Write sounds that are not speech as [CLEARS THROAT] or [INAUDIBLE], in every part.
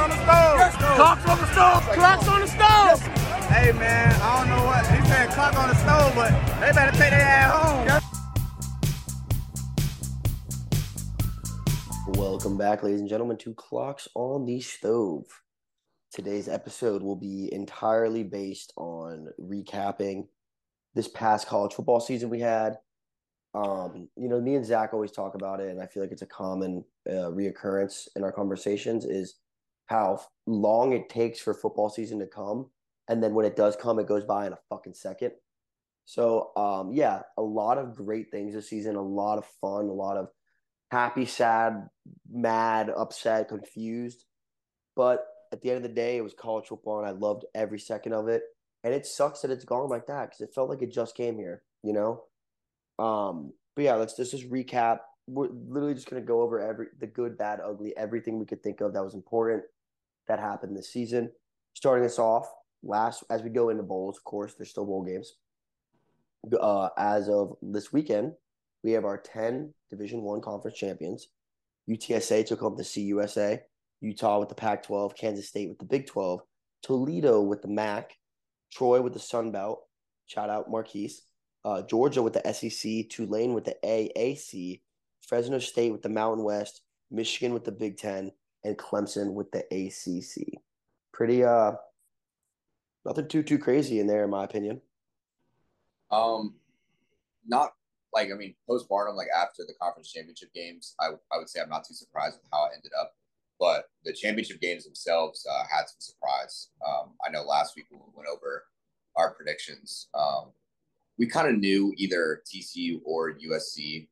on the stove. Yes, clocks on the stove. Clocks on the stove. Hey man, I don't know what he said. Clock on the stove, but they better take their ass home. Welcome back, ladies and gentlemen, to Clocks on the Stove. Today's episode will be entirely based on recapping this past college football season we had. Um, you know, me and Zach always talk about it, and I feel like it's a common uh, reoccurrence in our conversations is how long it takes for football season to come, and then when it does come, it goes by in a fucking second. So, um, yeah, a lot of great things this season, a lot of fun, a lot of happy, sad, mad, upset, confused. But at the end of the day, it was college football, and I loved every second of it. And it sucks that it's gone like that because it felt like it just came here, you know. Um, but yeah, let's, let's just recap. We're literally just gonna go over every the good, bad, ugly, everything we could think of that was important that happened this season. Starting us off, last as we go into bowls, of course, there's still bowl games. Uh, as of this weekend, we have our 10 Division One conference champions. UTSA took home the CUSA, Utah with the Pac 12, Kansas State with the Big 12, Toledo with the MAC, Troy with the Sun Belt. Shout out Marquise. Uh, Georgia with the SEC, Tulane with the AAC, Fresno State with the Mountain West, Michigan with the Big Ten, and Clemson with the ACC. Pretty, uh, nothing too too crazy in there, in my opinion. Um, not like I mean, postpartum, like after the conference championship games, I I would say I'm not too surprised with how it ended up. But the championship games themselves uh, had some surprise. Um, I know last week when we went over our predictions, um, we kind of knew either TCU or USC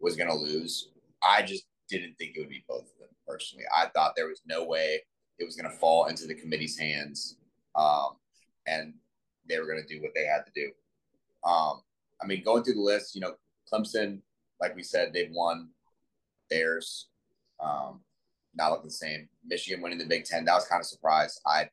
was going to lose. I just didn't think it would be both of them personally. I thought there was no way it was going to fall into the committee's hands, um, and they were going to do what they had to do. Um, I mean, going through the list, you know, Clemson, like we said, they've won theirs. Um, not looking the same. Michigan winning the Big Ten, that was kind of surprised. I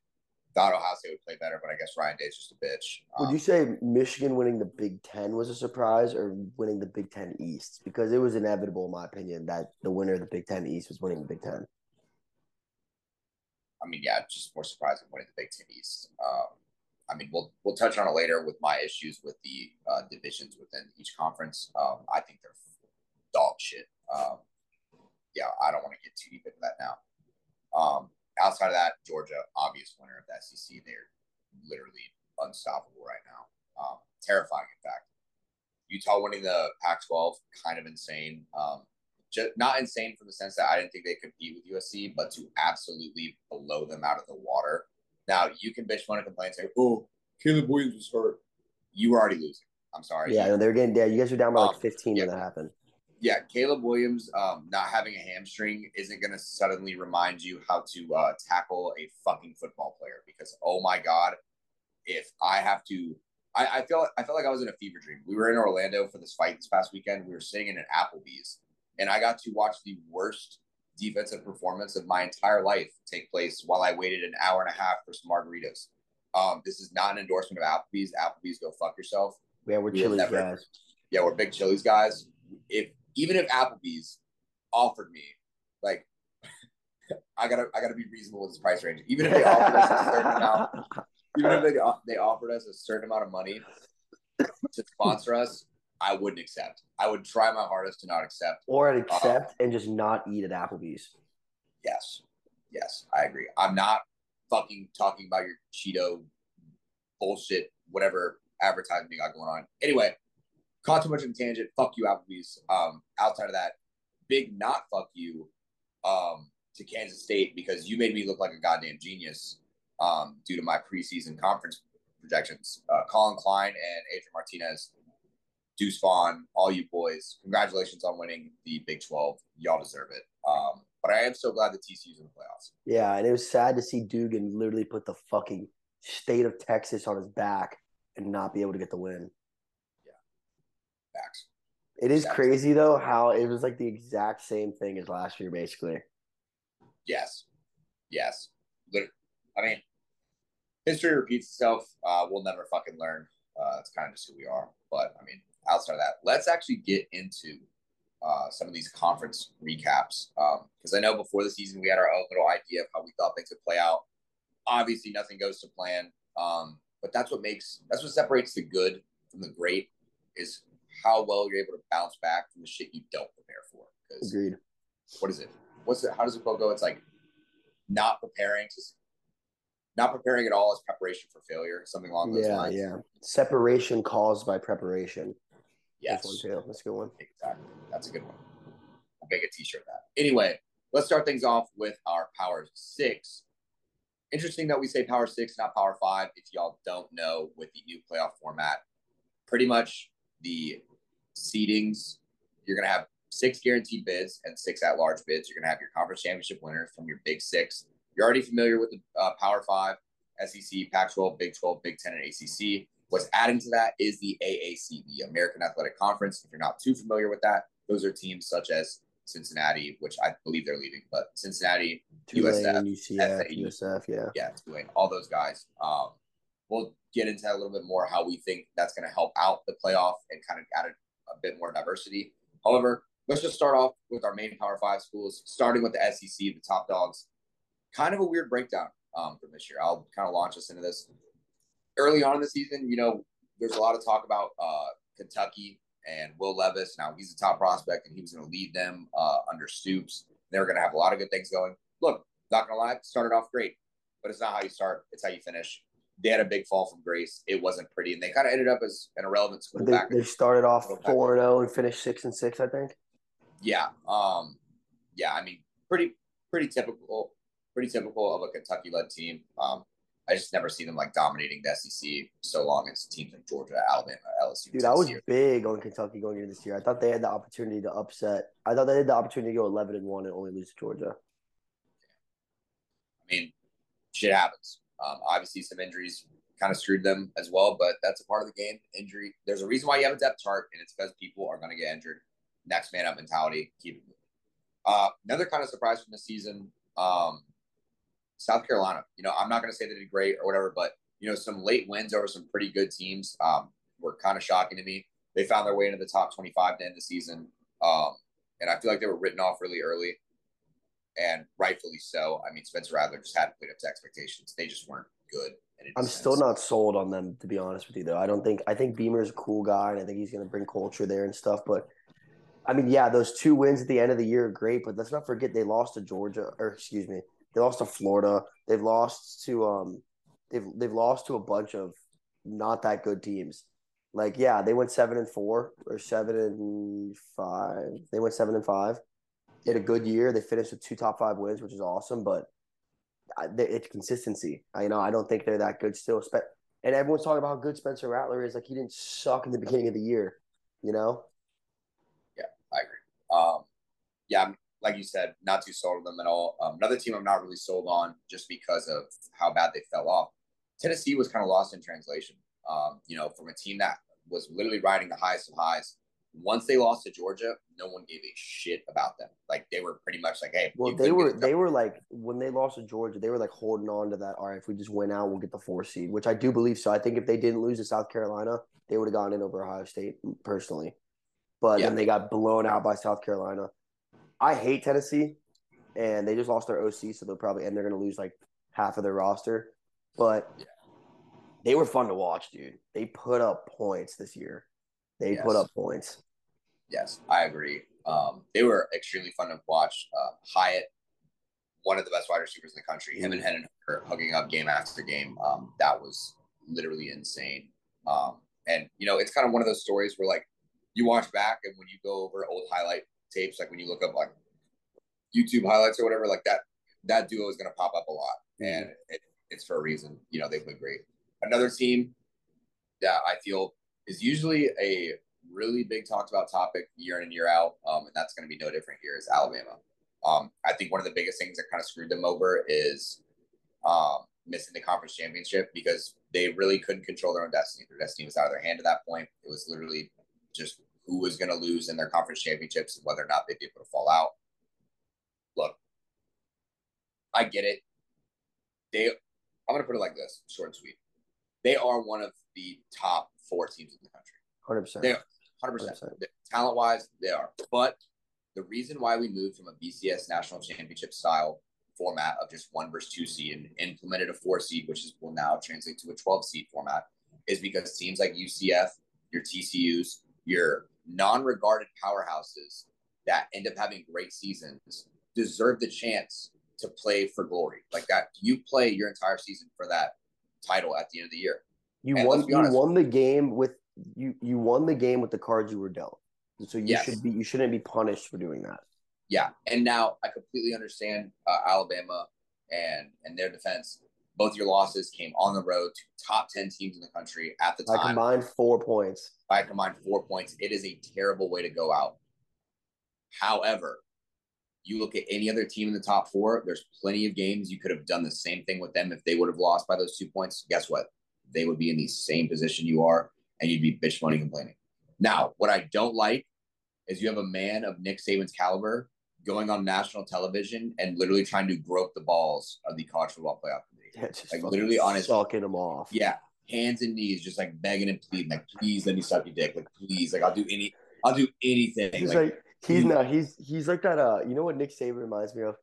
thought Ohio State would play better, but I guess Ryan Day's just a bitch. Would Um, you say Michigan winning the Big Ten was a surprise or winning the Big Ten East? Because it was inevitable, in my opinion, that the winner of the Big Ten East was winning the Big Ten. I mean, yeah, just more surprising winning the Big Ten East. Um, I mean, we'll we'll touch on it later with my issues with the uh, divisions within each conference. Um, I think they're dog shit. Um, yeah, I don't want to get too deep into that now. Um, outside of that, Georgia, obvious winner of the SEC. They're literally unstoppable right now. Um, terrifying, in fact. Utah winning the Pac-12, kind of insane. Um, just not insane from the sense that I didn't think they could compete with USC, but to absolutely blow them out of the water. Now you can bitch, want to complain, say, "Oh, Caleb Williams was hurt." You were already losing. I'm sorry. Yeah, no, they were getting dead. You guys were down by like Um, 15 yeah. when that happened. Yeah, Caleb Williams um, not having a hamstring isn't going to suddenly remind you how to uh, tackle a fucking football player because oh my god, if I have to, I, I feel I felt like I was in a fever dream. We were in Orlando for this fight this past weekend. We were sitting in an Applebee's, and I got to watch the worst defensive performance of my entire life take place while I waited an hour and a half for some margaritas. Um, this is not an endorsement of Applebee's. Applebee's, go fuck yourself Yeah, we're we Chili's never- guys. yeah, we're big Chili's guys. If even if Applebee's offered me, like, I gotta I gotta be reasonable with this price range. Even if they offered us a certain amount, [LAUGHS] even if they they offered us a certain amount of money to sponsor us, I wouldn't accept. I would try my hardest to not accept. or I'd uh, accept and just not eat at Applebee's. Yes, yes, I agree. I'm not fucking talking about your Cheeto bullshit, whatever advertising you got going on. Anyway, caught too much of a tangent. Fuck you, Applebee's. Um, outside of that, big not fuck you um, to Kansas State because you made me look like a goddamn genius um, due to my preseason conference projections. Uh, Collin Klein and Adrian Martinez, Deuce Vaughn, all you boys, congratulations on winning the Big 12. Y'all deserve it. Um, but I am so glad that TCU's in the playoffs. Yeah, and it was sad to see Duggan literally put the fucking state of Texas on his back and not be able to get the win. It is Sad. crazy though how it was like the exact same thing as last year, basically. Yes. Yes. Lit- I mean, history repeats itself. Uh, we'll never fucking learn. Uh, it's kind of just who we are. But I mean, outside of that, let's actually get into uh, some of these conference recaps because um, I know before the season we had our own little idea of how we thought things would play out. Obviously, nothing goes to plan, um, but that's what makes that's what separates the good from the great is how well you're able to bounce back from the shit you don't prepare for. Agreed. What is it? What's it? How does quote go? It's like not preparing to not preparing at all is preparation for failure, something along those yeah, lines. Yeah, Separation caused by preparation. Yes. That's one too. That's a good one. Exactly. That's a good one. I'll make a t-shirt of that. Anyway, let's start things off with our power six. Interesting that we say power six, not power five. If y'all don't know, with the new playoff format, pretty much the seedings, you're gonna have six guaranteed bids and six at-large bids. You're gonna have your conference championship winners from your big six you're already familiar with the uh, Power Five, SEC, Pac 12, Big 12, Big 10, and ACC. What's adding to that is the AAC, the American Athletic Conference. If you're not too familiar with that, those are teams such as Cincinnati, which I believe they're leaving, but Cincinnati, Tulane, USF, UCF, USF, yeah. yeah, Tulane, all those guys. Um, we'll get into that a little bit more how we think that's going to help out the playoff and kind of add a, a bit more diversity. However, let's just start off with our main Power Five schools, starting with the SEC, the top dogs kind of a weird breakdown um, from this year. I'll kind of launch us into this. Early on in the season, you know, there's a lot of talk about uh, Kentucky and Will Levis. Now he's a top prospect, and he was going to lead them uh, under Stoops. They're going to have a lot of good things going. Look, not going to lie, started off great, but it's not how you start; it's how you finish. They had a big fall from grace. It wasn't pretty, and they kind of ended up as an irrelevant school. They, back they started off four and zero oh and finished six and six, I think. Yeah, um, yeah. I mean, pretty pretty typical pretty typical of a Kentucky led team. Um, I just never see them like dominating the SEC so long as teams like Georgia, Alabama, LSU. Dude, I was big on Kentucky going into this year. I thought they had the opportunity to upset. I thought they had the opportunity to go eleven and one and only lose to Georgia. I mean, shit happens. Um, obviously, some injuries kind of screwed them as well, but that's a part of the game. Injury. There's a reason why you have a depth chart, and it's because people are going to get injured. Next man up mentality. Keep it moving. Uh, another kind of surprise from the season. Um, South Carolina. You know, I'm not going to say they did great or whatever, but you know, some late wins over some pretty good teams um, were kind of shocking to me. They found their way into the top 25 to end the season, um, and I feel like they were written off really early, and rightfully so. I mean, Spencer Rattler just hadn't played up to expectations. They just weren't good. I'm sense. still not sold on them, to be honest with you. Though I don't think I think Beamer's a cool guy, and I think he's going to bring culture there and stuff. But I mean, yeah, those two wins at the end of the year are great, but let's not forget they lost to Georgia, or excuse me, they lost to Florida. They've lost to um they've they've lost to a bunch of not that good teams. Like yeah, they went seven and four or seven and five. They went seven and five. Had a good year. They finished with two top five wins, which is awesome. But it's consistency. I you know I don't think they're that good still. And everyone's talking about how good Spencer Rattler is. Like he didn't suck in the beginning of the year. You know. Yeah, I agree. Um, yeah, like you said, not too sold on them at all. Um, another team I'm not really sold on just because of how bad they fell off. Tennessee was kind of lost in translation. Um, you know, from a team that was literally riding the highest of highs. Once they lost to Georgia, no one gave a shit about them. Like they were pretty much like, "Hey, well, they were they were like when they lost to Georgia, they were like holding on to that. All right, if we just win out, we'll get the four seed, which I do believe so. I think if they didn't lose to South Carolina, they would have gone in over Ohio State personally. But yeah. then they got blown out by South Carolina. I hate Tennessee, and they just lost their OC, so they'll probably and they're going to lose like half of their roster. But they were fun to watch, dude. They put up points this year. They yes. put up points. Yes, I agree. Um, they were extremely fun to watch. Uh, Hyatt, one of the best wide receivers in the country, him and mm-hmm. Hugging up game after game. Um, that was literally insane. Um, and you know, it's kind of one of those stories where like you watch back and when you go over old highlight tapes, like when you look up like YouTube highlights or whatever, like that that duo is going to pop up a lot, and it, it's for a reason. You know, they play great. Another team that I feel is usually a really big talked about topic year in and year out, um, and that's going to be no different here. Is Alabama. Um, I think one of the biggest things that kind of screwed them over is um, missing the conference championship because they really couldn't control their own destiny. Their destiny was out of their hand at that point. It was literally just who was going to lose in their conference championships and whether or not they'd be able to fall out. Look, I get it. They, I'm going to put it like this, short and sweet. They are one of the top four teams in the country. Hundred percent. They hundred percent. Talent wise, they are. But the reason why we moved from a BCS national championship style format of just one versus two seed and implemented a four seed, which is will now translate to a twelve seed format, is because teams like UCF, your TCU's, your non-regarded powerhouses that end up having great seasons deserve the chance to play for glory. Like that, you play your entire season for that title at the end of the year. You And won. You won the game with you. You won the game with the cards you were dealt. So you Yes. should be. You shouldn't be punished for doing that. Yeah, and now I completely understand uh, Alabama and and their defense. Both your losses came on the road to top ten teams in the country at the time. I combined four points. I combined four points. It is a terrible way to go out. However, you look at any other team in the top four, there's plenty of games you could have done the same thing with them if they would have lost by those two points. Guess what? They would be in the same position you are, and you'd be bitch money complaining. Now, what I don't like is you have a man of Nick Saban's caliber going on national television and literally trying to grope the balls of the college football playoff committee. Yeah, just Like, literally on his- sucking them off. Yeah, hands and knees, just like begging and pleading, like please let me suck your dick, like please, like I'll do any, I'll do anything. He's like, like he's not he's he's like that uh you know what Nick Saban reminds me of?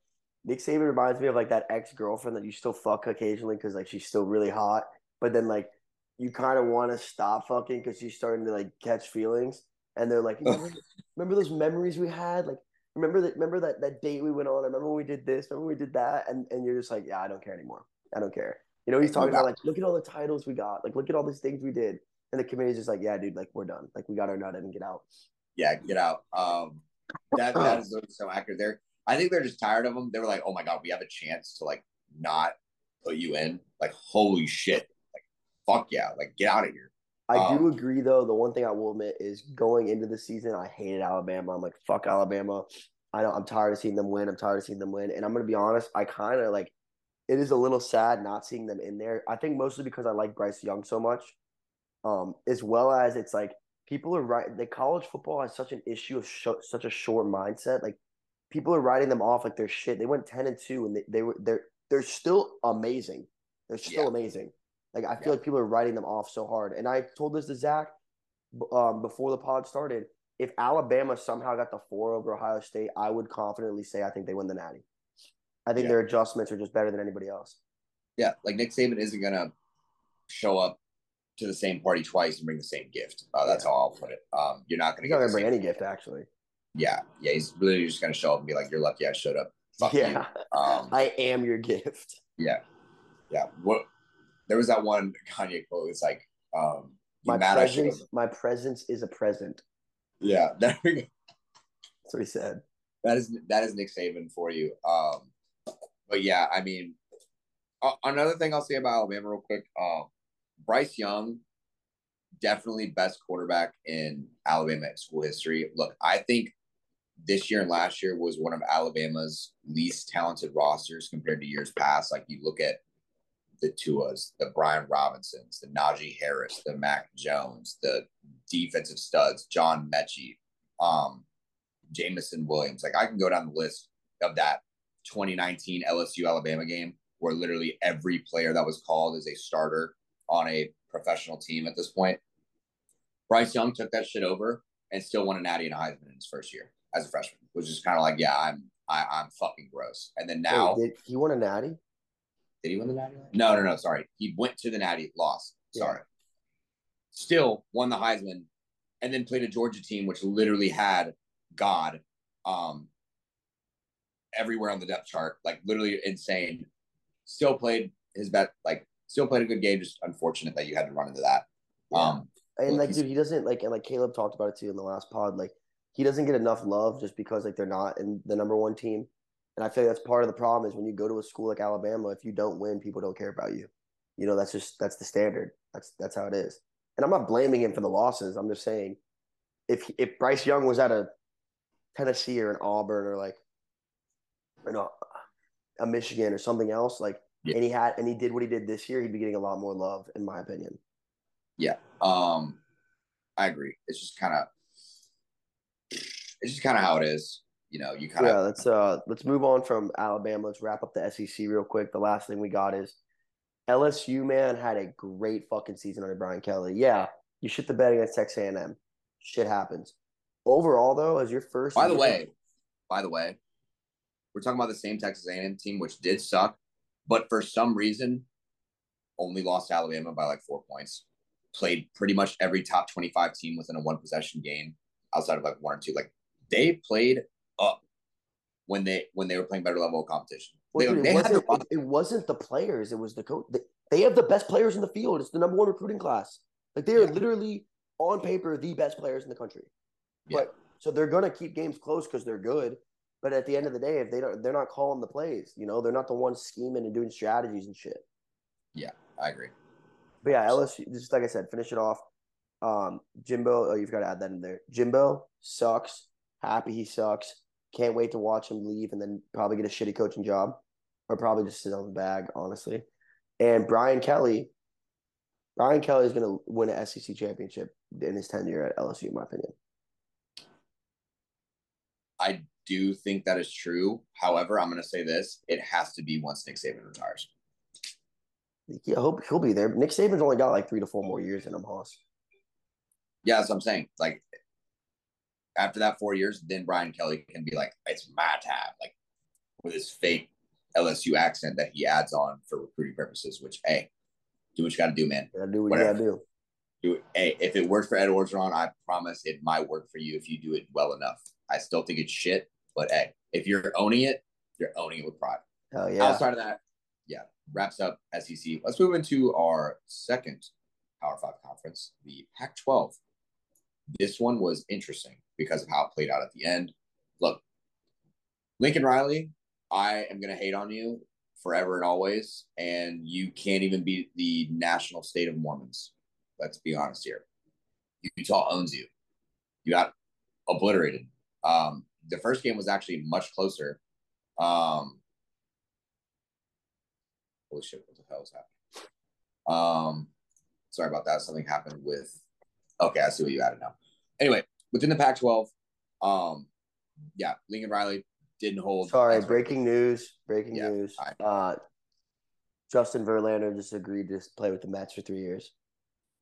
Nick Saban reminds me of like that ex girlfriend that you still fuck occasionally because like she's still really hot, but then like you kind of want to stop fucking because she's starting to like catch feelings, and they're like, remember, remember those memories we had? Like remember that remember that that date we went on? I remember when we did this, remember when we did that, and and you're just like, yeah, I don't care anymore. I don't care. You know, he's talking about like, look at all the titles we got, like look at all these things we did, and the committee's just like, yeah, dude, like we're done, like we got our nut and get out. yeah, get out. Um, that that is so accurate. There, I think they're just tired of them. They were like, oh my god, we have a chance to like not put you in. Like, holy shit, fuck yeah, like get out of here. I do Um, agree, though. The one thing I will admit is going into the season, I hated Alabama. I'm like, fuck Alabama. I know I'm tired of seeing them win. I'm tired of seeing them win. And I'm gonna be honest, I kind of like. It is a little sad not seeing them in there. I think mostly because I like Bryce Young so much, um, as well as it's like people are right. The college football has such an issue of sh- such a short mindset. Like people are writing them off like they're shit. They went ten and two, and they, they were they're they're still amazing. They're still Yeah. amazing. Like I feel Yeah. like people are writing them off so hard. And I told this to Zach um, before the pod started. If Alabama somehow got the four over Ohio State, I would confidently say I think they win the Natty. I think Yeah. their adjustments are just better than anybody else. Yeah, like Nick Saban isn't gonna show up to the same party twice and bring the same gift. Uh, that's Yeah. how I'll put it. Um, you're not gonna He's get not gonna bring any gift actually. Yeah, yeah, he's literally just gonna show up and be like, "You're lucky I showed up." Fuck you. yeah, Um, [LAUGHS] I am your gift. Yeah, yeah. What there was that one Kanye quote. It's like, um, My mad presence, my presence is a present. Yeah, [LAUGHS] there we go. That's what he said. That is that is Nick Saban for you. Um, but yeah, I mean, uh, another thing I'll say about Alabama real quick. Um, Bryce Young, definitely best quarterback in Alabama school history. Look, I think this year and last year was one of Alabama's least talented rosters compared to years past. Like you look at the Tuas, the Brian Robinsons, the Najee Harris, the Mac Jones, the defensive studs, John Metchie, um, Jameson Williams. Like I can go down the list of that 2019 LSU Alabama game where literally every player that was called is a starter on a professional team at this point. Bryce Young took that shit over and still won a Natty and Heisman in his first year as a freshman, which is kind of like, yeah, I'm I, I'm fucking gross. And then now, Wait, did he won a Natty? Did he win the Natty? No, no, no. Sorry, he went to the Natty, lost. Yeah. Sorry, still won the Heisman, and then played a Georgia team which literally had God, um, everywhere on the depth chart, like literally insane. Still played his bet, like still played a good game. Just unfortunate that you had to run into that. Um, And Look, like, dude, he doesn't like, and like Caleb talked about it too in the last pod. Like, he doesn't get enough love just because like they're not in the number one team. And I feel like that's part of the problem is when you go to a school like Alabama, if you don't win, people don't care about you. You know, that's just that's the standard. That's that's how it is. And I'm not blaming him for the losses. I'm just saying, if if Bryce Young was at a Tennessee or an Auburn or like, you know, a Michigan or something else, like, Yeah. and he had and he did what he did this year, he'd be getting a lot more love, in my opinion. Yeah. Um, I agree. It's just kind of, it's just kind of how it is. You know, you kind yeah, let's uh let's move on from Alabama. Let's wrap up the SEC real quick. The last thing we got is LSU. Man had a great fucking season under Brian Kelly. Yeah, you shit the bed against Texas A&M. Shit happens. Overall, though, as your first. By the way, by the way, we're talking about the same Texas A&M team, which did suck, but for some reason, only lost to Alabama by like four points. Played pretty much every top twenty-five team within a one possession game, outside of like one or two. Like they played up when they when they were playing better level of competition. Well, they dude, they it, wasn't, it, it wasn't the players; it was the coach. They, they have the best players in the field. It's the number one recruiting class. Like they are Yeah. literally on paper the best players in the country. Yeah. But so they're gonna keep games close because they're good. But at the end of the day, if they don't, they're not calling the plays. You know, they're not the ones scheming and doing strategies and shit. Yeah, I agree. But yeah, LSU. Just like I said, finish it off. Um, Jimbo. Oh, you've got to add that in there. Jimbo sucks. Happy he sucks. Can't wait to watch him leave and then probably get a shitty coaching job, or probably just sit on the bag. Honestly, and Brian Kelly. Brian Kelly is going to win an SEC championship in his tenure at LSU, in my opinion. I do think that is true. However, I'm going to say this: it has to be once Nick Saban retires. Yeah, I hope he'll be there. Nick Saban's only got like three to four more years in him, Hoss. Yeah, that's what I'm saying. Like after that four years, then Brian Kelly can be like, "It's my time," like with his fake LSU accent that he adds on for recruiting purposes. Which, hey, do what you got to do, man. Gotta do what Whatever. you gotta do. Do it. Hey, if it worked for Ed Orgeron, I promise it might work for you if you do it well enough. I still think it's shit, but hey, if you're owning it, you're owning it with pride. Hell yeah. Outside of that, yeah, wraps up SEC. Let's move into our second Power Five conference, the Pac 12. This one was interesting because of how it played out at the end. Look, Lincoln Riley, I am going to hate on you forever and always, and you can't even beat the national state of Mormons. Let's be honest here. Utah owns you. You got obliterated. Um, the first game was actually much closer. Um, holy shit, what the hell is happening? Um, sorry about that. Something happened with. Okay, I see what you added now. Anyway, within the Pac-12, um, yeah, Lincoln Riley didn't hold. Sorry, breaking news. Breaking Yeah, news. Uh, Justin Verlander just agreed to play with the Mets for three years.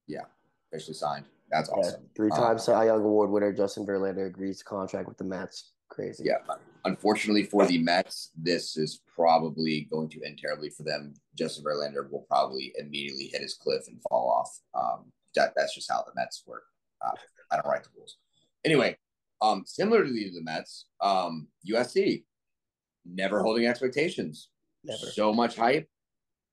Yeah, officially signed. That's Yeah, awesome. Three-time Um, Cy Young Award winner Justin Verlander agrees to contract with the Mets. Crazy. Yeah. Unfortunately for the Mets, this is probably going to end terribly for them. Justin Verlander will probably immediately hit his cliff and fall off. Um, that, that's just how the Mets work. Uh, I don't write the rules. Anyway, um, similar to the, Mets, um, USC never holding expectations. Never. So much hype,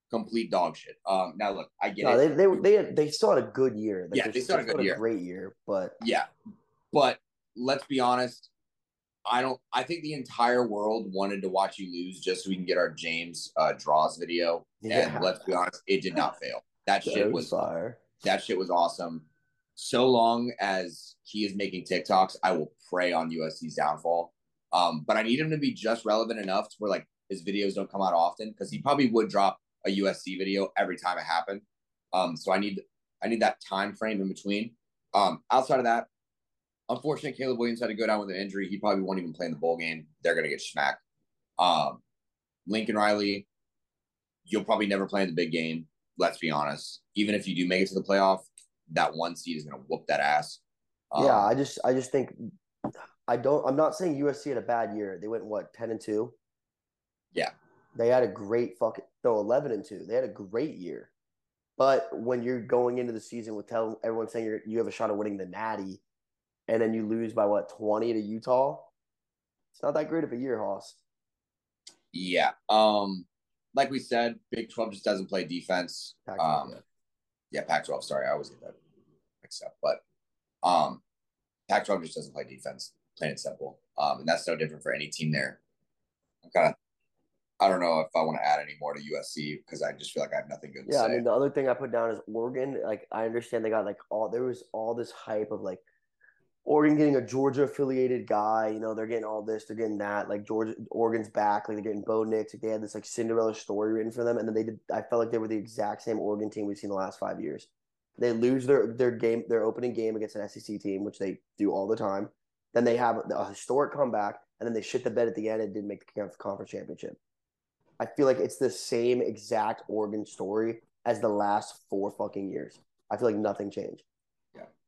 complete dog shit. Um, now look, I get No, it. they they they had, they still had a good year. Like, Yeah, they're still had a good year. great year, but Yeah. But let's be honest. I don't I think the entire world wanted to watch you lose just so we can get our James uh draws video. Yeah. And let's be honest, it did not fail. That [LAUGHS] shit was fire. that shit was awesome. So long as he is making TikToks, I will pray on USC's downfall. Um, but I need him to be just relevant enough to where like his videos don't come out often because he probably would drop a USC video every time it happened. Um, so I need I need that time frame in between. Um, outside of that, unfortunately, Caleb Williams had to go down with an injury. He probably won't even play in the bowl game. They're gonna get smacked. Um, Lincoln Riley, you'll probably never play in the big game. Let's be honest. Even if you do make it to the playoff, that one seed is gonna whoop that ass. Um, yeah, I just I just think I don't. I'm not saying USC had a bad year. They went what ten and two. Yeah. they had a great fucking no eleven and two. They had a great year, but when you're going into the season with tell everyone saying you're, you have a shot of winning the Natty, and then you lose by what twenty to Utah, it's not that great of a year, Hoss. Yeah. Um, like we said, Big 12 just doesn't play defense. Pac-12, Um, yeah. yeah, Pac 12. Sorry, I always get that mixed up. But um, Pac 12 just doesn't play defense, plain and simple. Um, and that's no different for any team there. I'm kind of, I don't know if I want to add any more to USC because I just feel like I have nothing good to say. Yeah. I mean the other thing I put down is Oregon. Like I understand they got like all there was all this hype of like Oregon getting a Georgia affiliated guy. You know they're getting all this, they're getting that. Like Georgia, Oregon's back. Like they're getting Bo Nix. Like they had this like Cinderella story written for them, and then they did. I felt like they were the exact same Oregon team we've seen the last five years. They lose their their game, their opening game against an SEC team, which they do all the time. Then they have a historic comeback, and then they shit the bed at the end and didn't make the conference championship. I feel like it's the same exact Oregon story as the last four fucking years. I feel like nothing changed.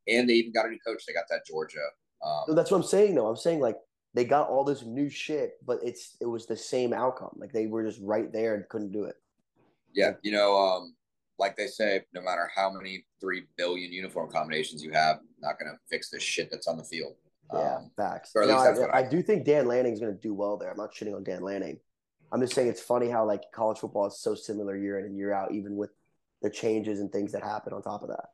And they even got a new coach. They got that Georgia. Um, So that's what I'm saying. though. I'm saying like they got all this new shit, but it's it was the same outcome. Like they were just right there and couldn't do it. yeah, you know, um, like they say, no matter how many three billion uniform combinations you have, not going to fix the shit that's on the field. Yeah, Um, facts. or at No, that's I, I I- do think Dan Lanning's going to do well there. I'm not shitting on Dan Lanning. I'm just saying it's funny how like college football is so similar year in and year out, even with the changes and things that happen on top of that.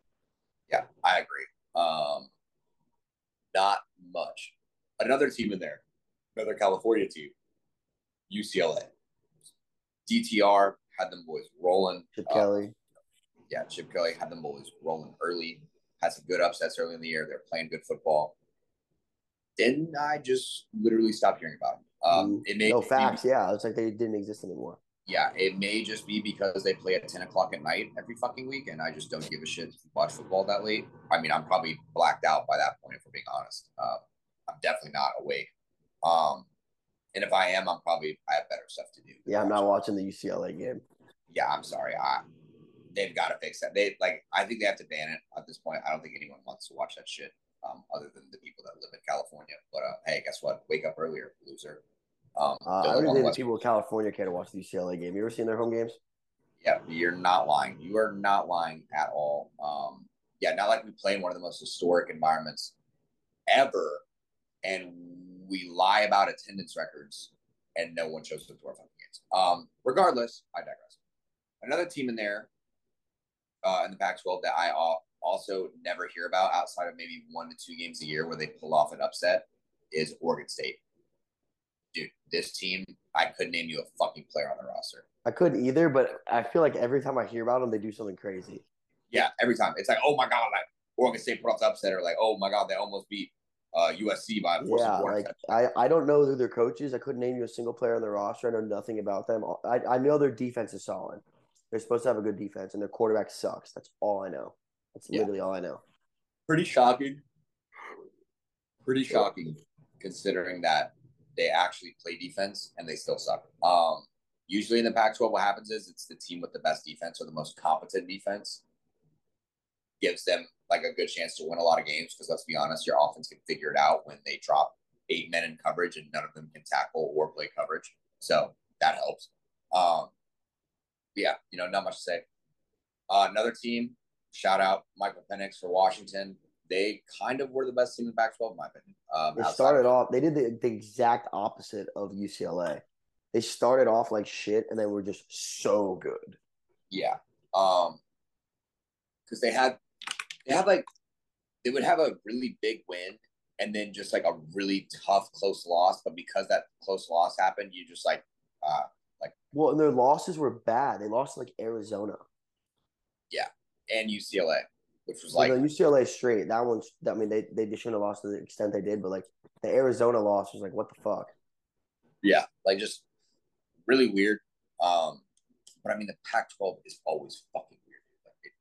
Yeah, I agree. Um, not much. Another team in there, another California team, UCLA. DTR had them boys rolling. Chip Uh, Kelly. yeah, Chip Kelly had them boys rolling early. Had some good upsets early in the year. They're playing good football. Then I just literally stopped hearing about them. Um, it may no facts. Yeah, it's like they didn't exist anymore. Yeah, it may just be because they play at 10 o'clock at night every fucking week, and I just don't give a shit to watch football that late. I mean, I'm probably blacked out by that point, if we're being honest. Um, I'm definitely not awake. Um, and if I am, I'm probably, I have better stuff to do. Yeah, I'm not watching the UCLA game. Yeah, I'm sorry. I, they've got to fix that. They, like, I think they have to ban it at this point. I don't think anyone wants to watch that shit um, other than the people that live in California. But uh, hey, guess what? Wake up earlier, loser. Um, Uh, I on think West people in California care to watch the UCLA game. You ever seen their home games? Yeah, you're not lying. You are not lying at all. Um, yeah, not like we play in one of the most historic environments ever, and we lie about attendance records, and no one shows up to our fucking games. Um, regardless, I digress. Another team in there, uh, in the Pac-12 that I also never hear about outside of maybe one to two games a year where they pull off an upset is Oregon State. Dude, this team, I couldn't name you a fucking player on the roster. I couldn't either, but I feel like every time I hear about them, they do something crazy. Yeah, every time it's like, oh my god, like Oregon State put off the upset, or like, oh my god, they almost beat uh, USC by force Yeah, like I, I don't know who their coach is. I couldn't name you a single player on their roster. I know nothing about them. I, I know their defense is solid. They're supposed to have a good defense, and their quarterback sucks. That's all I know. That's Yeah. literally all I know. pretty shocking. Pretty shocking, considering that they actually play defense and they still suck. Um, usually in the Pac-12, what happens is it's the team with the best defense or the most competent defense gives them like a good chance to win a lot of games. Because let's be honest, your offense can figure it out when they drop eight men in coverage and none of them can tackle or play coverage. So that helps. Um, yeah, you know, not much to say. Uh, another team, shout out Michael Penix for Washington. They kind of were the best team in the Pac-12, in my opinion. Um, They started of- off. They did the, the exact opposite of UCLA. They started off like shit, and they were just so good. Yeah. Um because they had they had like they would have a really big win and then just like a really tough close loss, but because that close loss happened, you just like uh like Well, and their losses were bad. They lost like Arizona. Yeah, and UCLA, which was like the UCLA straight. That one's. I mean, they they shouldn't have lost to the extent they did, but like the Arizona loss was like, what the fuck? yeah, like just really weird. Um but I mean the Pac-12 is always fucking weird. Like, it,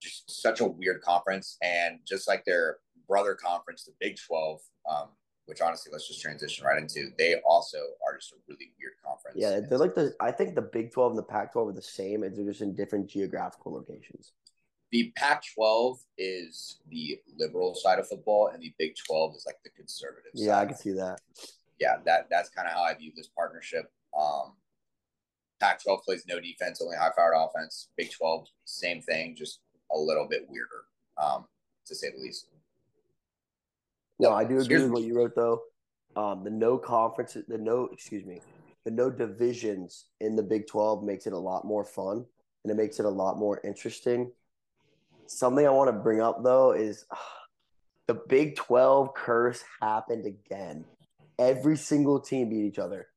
just such a weird conference and just like their brother conference, the Big 12, um, which honestly, let's just transition right into. They also are just a really weird conference. Yeah, they're like the. I think the Big Twelve and the Pac twelve are the same. They're just in different geographical locations. The Pac-12 is the liberal side of football, and the Big 12 is like the conservative. Yeah, I can see that. yeah, that that's kind of how I view this partnership. Um, Pac-12 plays no defense, only high-powered offense. Big 12, same thing, just a little bit weirder, um, to say the least. No, I do agree with what you wrote though. Um, the no conference, the no, excuse me, the no divisions in the Big Twelve makes it a lot more fun and it makes it a lot more interesting. Something I want to bring up though is uh, the Big Twelve curse happened again. Every single team beat each other.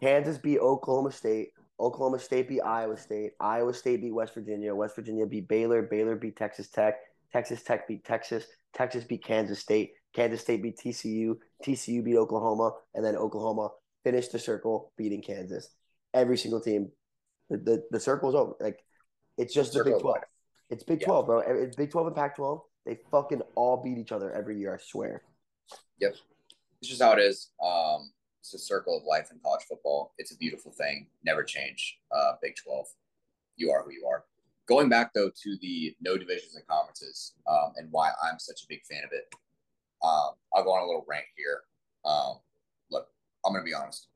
Kansas beat Oklahoma State. Oklahoma State beat Iowa State. Iowa State beat West Virginia. West Virginia beat Baylor. Baylor beat Texas Tech. Texas Tech beat Texas. Texas beat Kansas State. Kansas State beat TCU. TCU beat Oklahoma. And then Oklahoma finished the circle beating Kansas. Every single team. The, the, the circle's over. Like, it's just the Circle Big of 12. life. It's Big Yeah. 12, bro. It's Big 12 and Pac 12. They fucking all beat each other every year, I swear. Yep, it's just how it is. Um, it's a circle of life in college football. It's a beautiful thing. Never change. Uh, Big 12. You are who you are. going back though to the no divisions and conferences um, and why I'm such a big fan of it. Um, I'll go on a little rant here. Um, look, I'm going to be honest.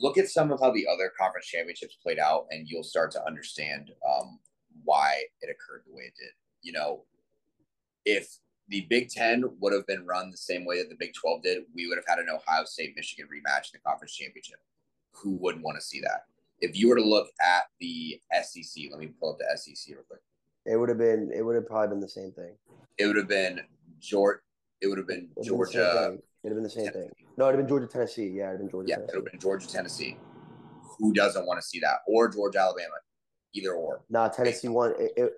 Look at some of how the other conference championships played out, and you'll start to understand um, why it occurred the way it did. You know, if the Big Ten would have been run the same way that the Big 12 did, we would have had an Ohio State Michigan rematch in the conference championship. Who wouldn't want to see that? If you were to look at the SEC, let me pull up the SEC real quick. It would have been. It would have probably been the same thing. It would have been Georgia. It would have been Georgia. It'd have been the same thing. No, it'd have been Georgia, Tennessee. Yeah, it'd have been Georgia. Yeah, it Tennessee. would have been Georgia, Tennessee. Who doesn't want to see that? Or Georgia, Alabama. Either or. Nah, Tennessee won. It, it,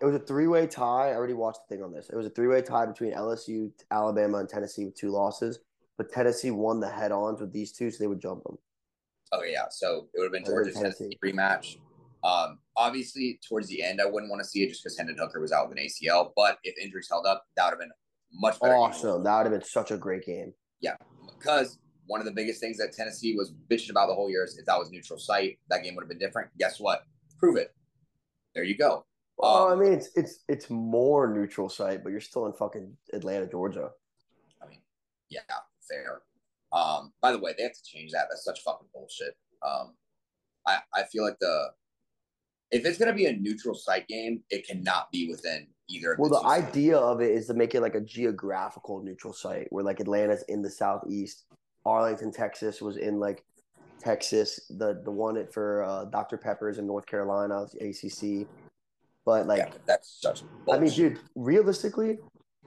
it was a three way tie. I already watched the thing on this. It was a three way tie between LSU, Alabama, and Tennessee with two losses. But Tennessee won the head ons with these two, so they would jump them. Okay, yeah. So it would have been Georgia, been Tennessee rematch. Um, obviously, towards the end, I wouldn't want to see it just because Hendon Hooker was out with an ACL. But if injuries held up, that would have been much better. Awesome. That would have been such a great game. Yeah, because one of the biggest things that Tennessee was bitching about the whole year is if that was neutral site, that game would have been different. Guess what? Prove it. There you go. Well, I Um, mean, it's it's it's more neutral site, but you're still in fucking Atlanta, Georgia. I mean, yeah, fair. Um, by the way, they have to change that. That's such fucking bullshit. Um, I I feel like the if it's gonna be a neutral site game, it cannot be within either. Well, the cities. idea of it is to make it like a geographical neutral site where like Atlanta's in the southeast, Arlington, Texas was in like Texas, the the one for uh, Dr. Pepper's in North Carolina, ACC. But like, yeah, that's such. I mean, bullshit. dude, realistically,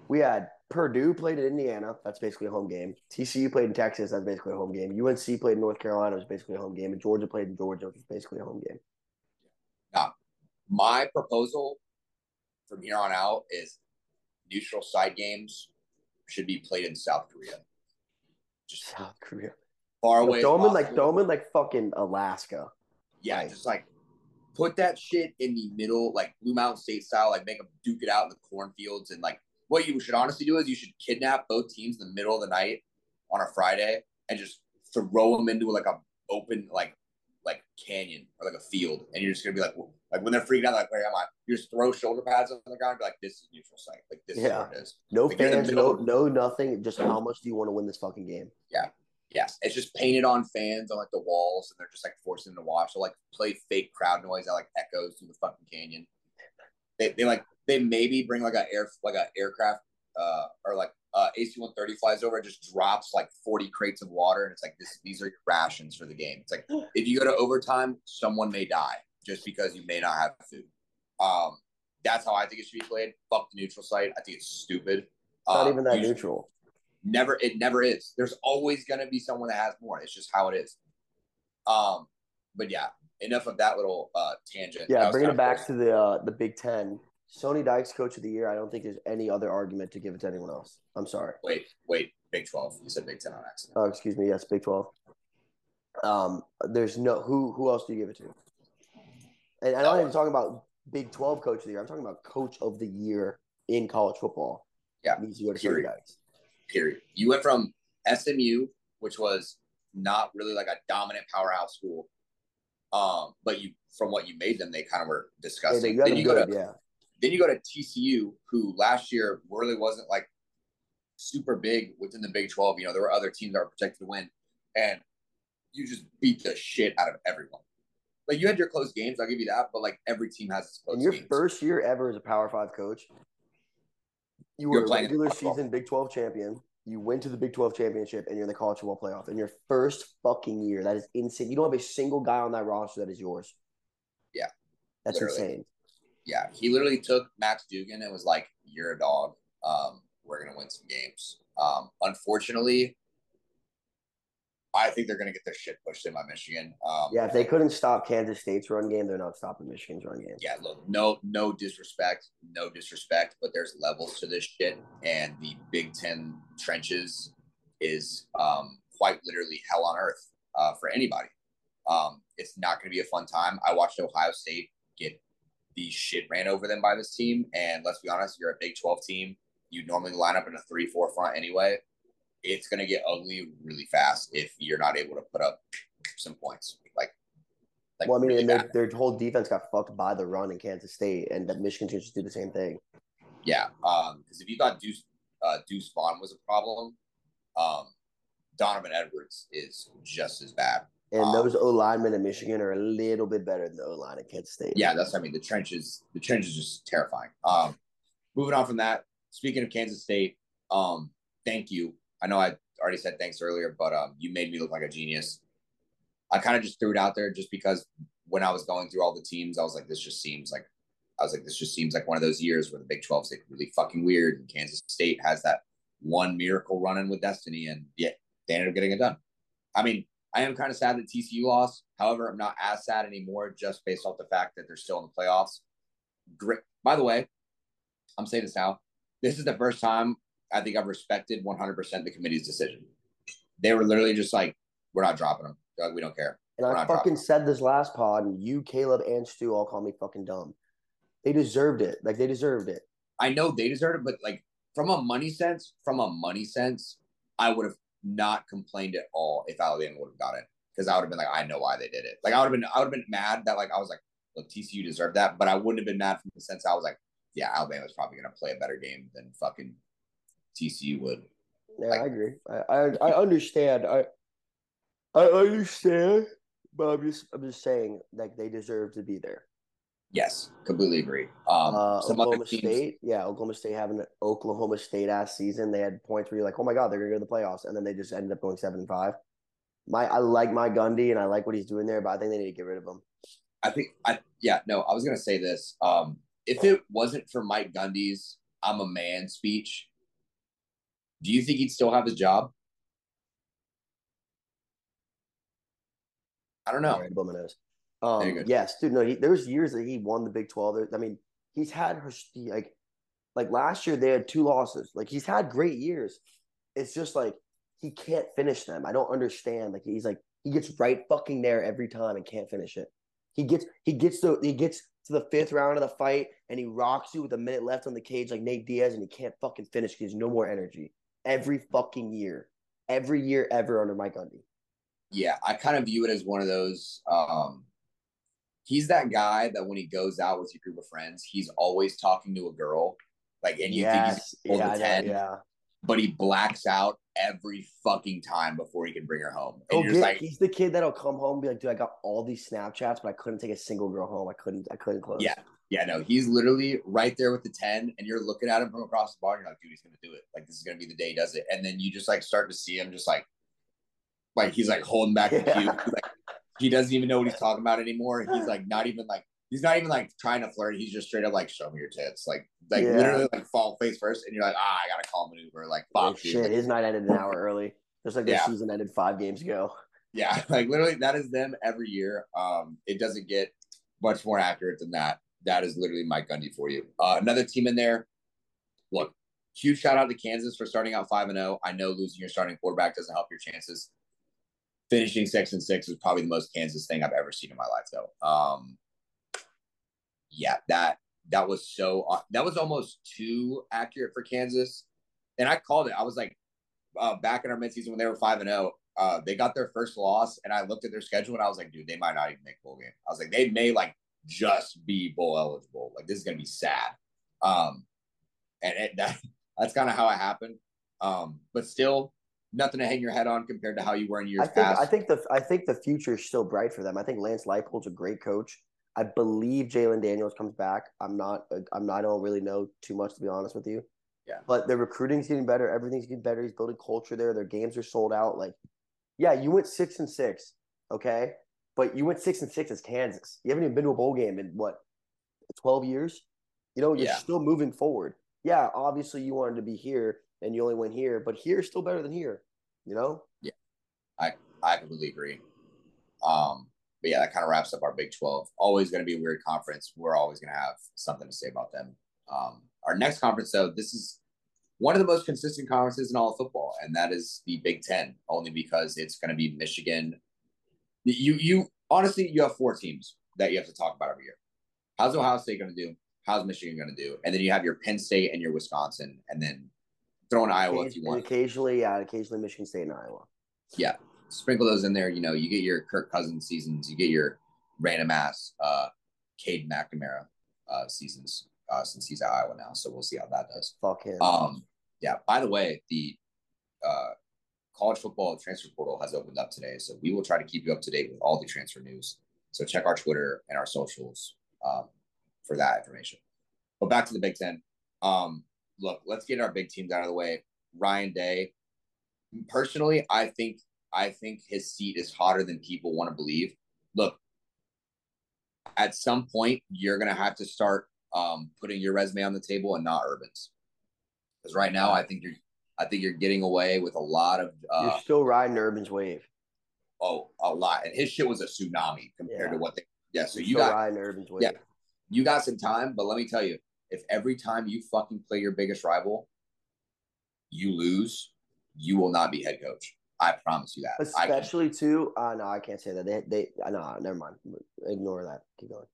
we had Purdue played in Indiana. That's basically a home game. TCU played in Texas. That's basically a home game. UNC played in North Carolina. It was basically a home game. And Georgia played in Georgia, which was basically a home game. Now, my proposal from here on out is neutral side games should be played in South Korea. Just South Korea. far away. Throw in like possible. throw 'em in like fucking Alaska. Yeah, just like put that shit in the middle, like Blue Mountain State style, like make them duke it out in the cornfields. And like what you should honestly do is you should kidnap both teams in the middle of the night on a Friday and just throw them into like a open like like canyon or like a field, and you're just gonna be like like when they're freaking out, like where am I? You just throw shoulder pads on the ground, and be like this is neutral site, like this Yeah. is what it is. No Like, you're in the fans, no no nothing. Just how much do you want to win this fucking game? Yeah. Yes, it's just painted on fans on like the walls, and they're just like forcing them to watch. They'll like play fake crowd noise that like echoes through the fucking canyon. They, they like they maybe bring like a air like a aircraft uh or like uh AC one thirty flies over and just drops like forty crates of water, and it's like this these are your rations for the game. It's like if you go to overtime, someone may die just because you may not have food. Um, that's how I think it should be played. Fuck the neutral site. I think it's stupid. It's not Um, even that neutral. Never, it never is. There's always gonna be someone that has more. It's just how it is. Um, but yeah, enough of that little uh tangent. Yeah, bringing it back cool. to the uh, the Big Ten. Sonny Dykes Coach of the Year. I don't think there's any other argument to give it to anyone else. I'm sorry. Wait, wait, Big Twelve. You said Big Ten on accident. Oh, excuse me. Yes, Big Twelve. Um, there's no who. Who else do you give it to? And I'm not even talking about Big Twelve Coach of the Year. I'm talking about Coach of the Year in college football. Yeah, needs to go to period. Dykes. Period. You went from SMU, which was not really like a dominant powerhouse school, um, but you from what you made them, they kind of were disgusting. got then you go to yeah. then you go to TCU, who last year really wasn't like super big within the Big 12. You know, there were other teams that were projected to win, and you just beat the shit out of everyone. Like you had your close games, I'll give you that, but like every team has its close In your games. first year ever as a Power Five coach, you were a playing regular season Big Twelve champion. You went to the Big Twelve championship, and you're in the college football playoff. In your first fucking year, that is insane. You don't have a single guy on that roster that is yours. Yeah, that's literally. insane. yeah, he literally took Max Duggan and was like, "You're a dog. Um, we're gonna win some games." Um, unfortunately, I think they're gonna get their shit pushed in by Michigan. Um, Yeah, if they couldn't stop Kansas State's run game, they're not stopping Michigan's run game. yeah, look, no, no disrespect, no disrespect, but there's levels to this shit, and the Big Ten trenches is um, quite literally hell on earth uh, for anybody. Um, it's not going to be a fun time. I watched Ohio State get the shit ran over them by this team, and let's be honest, you're a Big Twelve team. You normally line up in a three-four front anyway. It's going to get ugly really fast if you're not able to put up some points. Like Like, well, I mean, really their, their whole defense got fucked by the run in Kansas State, and that Michigan teams just do the same thing. Yeah, um, because if you thought Deuce uh, Deuce Vaughn was a problem, um, Donovan Edwards is just as bad. And Um, those O linemen in Michigan are a little bit better than the O line at Kansas State. Yeah, that's what I mean. The trenches, the trenches, just terrifying. Um, moving on from that. Speaking of Kansas State, um, thank you. I know I already said thanks earlier, but um, you made me look like a genius. I kind of just threw it out there just because when I was going through all the teams, I was like, this just seems like I was like, this just seems like one of those years where the Big 12 is like really fucking weird, and Kansas State has that one miracle running with destiny, and yeah, they ended up getting it done. I mean, I am kind of sad that TCU lost. However, I'm not as sad anymore just based off the fact that they're still in the playoffs. Great. By the way, I'm saying this now. This is the first time I think I've respected 100% the committee's decision. They were literally just like, we're not dropping them. Like, we don't care. And We're I fucking said this last pod, and you, Caleb, and Stu all call me fucking dumb. They deserved it. Like they deserved it. I know they deserved it, but like from a money sense, from a money sense, I would have not complained at all if Alabama would have got it because I would have been like, I know why they did it. Like I would have been, I would have been mad that like I was like, look, TCU deserved that, but I wouldn't have been mad from the sense I was like, yeah, Alabama's probably gonna play a better game than fucking TCU would. Yeah, Like- I agree. I, I I understand. I I understand, but I'm just I'm just saying like they deserve to be there. Yes, completely agree. Um, uh, Oklahoma teams, State, yeah, Oklahoma State having an Oklahoma State ass season. They had points where you're like, oh my god, they're gonna go to the playoffs, and then they just ended up going seven and five. My I like my Gundy and I like what he's doing there, but I think they need to get rid of him. I think I yeah no I was gonna say this um if it wasn't for Mike Gundy's I'm a man speech do you think he'd still have his job I don't know Right. Um, yes, dude. No, he, there was years that he won the Big Twelve. There- I mean, he's had like, like last year they had two losses. Like he's had great years. It's just like he can't finish them. I don't understand. Like he's like he gets right fucking there every time and can't finish it. He gets he gets to he gets to the fifth round of the fight and he rocks you with a minute left on the cage like Nate Diaz and he can't fucking finish because no more energy. Every fucking year, every year ever under Mike Gundy. yeah I kind of view it as one of those um he's that guy that when he goes out with your group of friends he's always talking to a girl like and you yes, think he's yeah, hold I the know, 10 yeah. but he blacks out every fucking time before he can bring her home and He'll you're like he's the kid that'll come home and be like, dude, I got all these Snapchats, but I couldn't take a single girl home. I couldn't, I couldn't close. Yeah. Yeah, no, he's literally right there with the 10, and you're looking at him from across the bar, and you're like, dude, he's gonna do it. Like, this is gonna be the day he does it. And then you just like start to see him just like like he's like holding back the. He's, like he doesn't even know what he's talking about anymore. [LAUGHS] He's like not even like he's not even like trying to flirt. He's just straight up like, show me your tits. Like like Yeah. literally like fall face first, and you're like, ah, I gotta call maneuver. Like, fuck dude. shit, his night ended an hour early. Just like their Yeah. season ended five games ago. Yeah, [LAUGHS] like literally, that is them every year. Um, it doesn't get much more accurate than that. That is literally Mike Gundy for you. Uh, another team in there. Look, huge shout out to Kansas for starting out five and zero. I know losing your starting quarterback doesn't help your chances. Finishing six and six is probably the most Kansas thing I've ever seen in my life, though. Um, yeah, that that was so that was almost too accurate for Kansas, and I called it. I was like, uh, back in our midseason when they were five and zero, uh, they got their first loss, and I looked at their schedule and I was like, dude, they might not even make bowl game. I was like, they may like just be bowl eligible. Like this is gonna be sad. Um, and it, that [LAUGHS] that's kind of how it happened. Um, but still, nothing to hang your head on compared to how you were in years I think, past. I think the, I think the future is still bright for them. I think Lance Leipold's a great coach. I believe Jalon Daniels comes back. I'm not, I'm not, I don't really know too much to be honest with you. Yeah. But their recruiting's getting better. Everything's getting better. He's building culture there. Their games are sold out. Like, yeah, you went six and six, okay, but you went six and six as Kansas. You haven't even been to a bowl game in what, twelve years? You know, you're Yeah. still moving forward. Yeah, obviously you wanted to be here and you only went here, but here's still better than here. You know? Yeah. I I completely agree. Um, but yeah, that kind of wraps up our Big 12. Always going to be a weird conference. We're always going to have something to say about them. Um, our next conference, though, this is one of the most consistent conferences in all of football, and that is the Big Ten, only because it's going to be Michigan. You, you honestly, you have four teams that you have to talk about every year. How's Ohio State going to do? How's Michigan going to do? And then you have your Penn State and your Wisconsin, and then throw in Iowa if you want. occasionally, yeah, occasionally Michigan State and Iowa. Yeah, sprinkle those in there. You know, you get your Kirk Cousins seasons, you get your random ass uh, Cade McNamara uh, seasons uh, since he's at Iowa now. So we'll see how that does. Fuck him. Um, yeah. By the way, the uh, college football transfer portal has opened up today, so we will try to keep you up to date with all the transfer news. So check our Twitter and our socials um, for that information. But back to the Big Ten. Um, look, let's get our big teams out of the way. Ryan Day. Personally, I think I think his seat is hotter than people want to believe. Look, at some point, you're gonna have to start um, putting your resume on the table and not Urban's. Because right now, I think you're I think you're getting away with a lot of uh, You're still riding Urban's wave. oh a lot, and his shit was a tsunami compared Yeah. to what they. Yeah, so You're you got riding Urban's wave. yeah. you got some time, but let me tell you, if every time you fucking play your biggest rival, you lose, you will not be head coach. I promise you that. Especially too. Uh, no, I can't say that. They they uh, no, never mind. Ignore that. Keep going.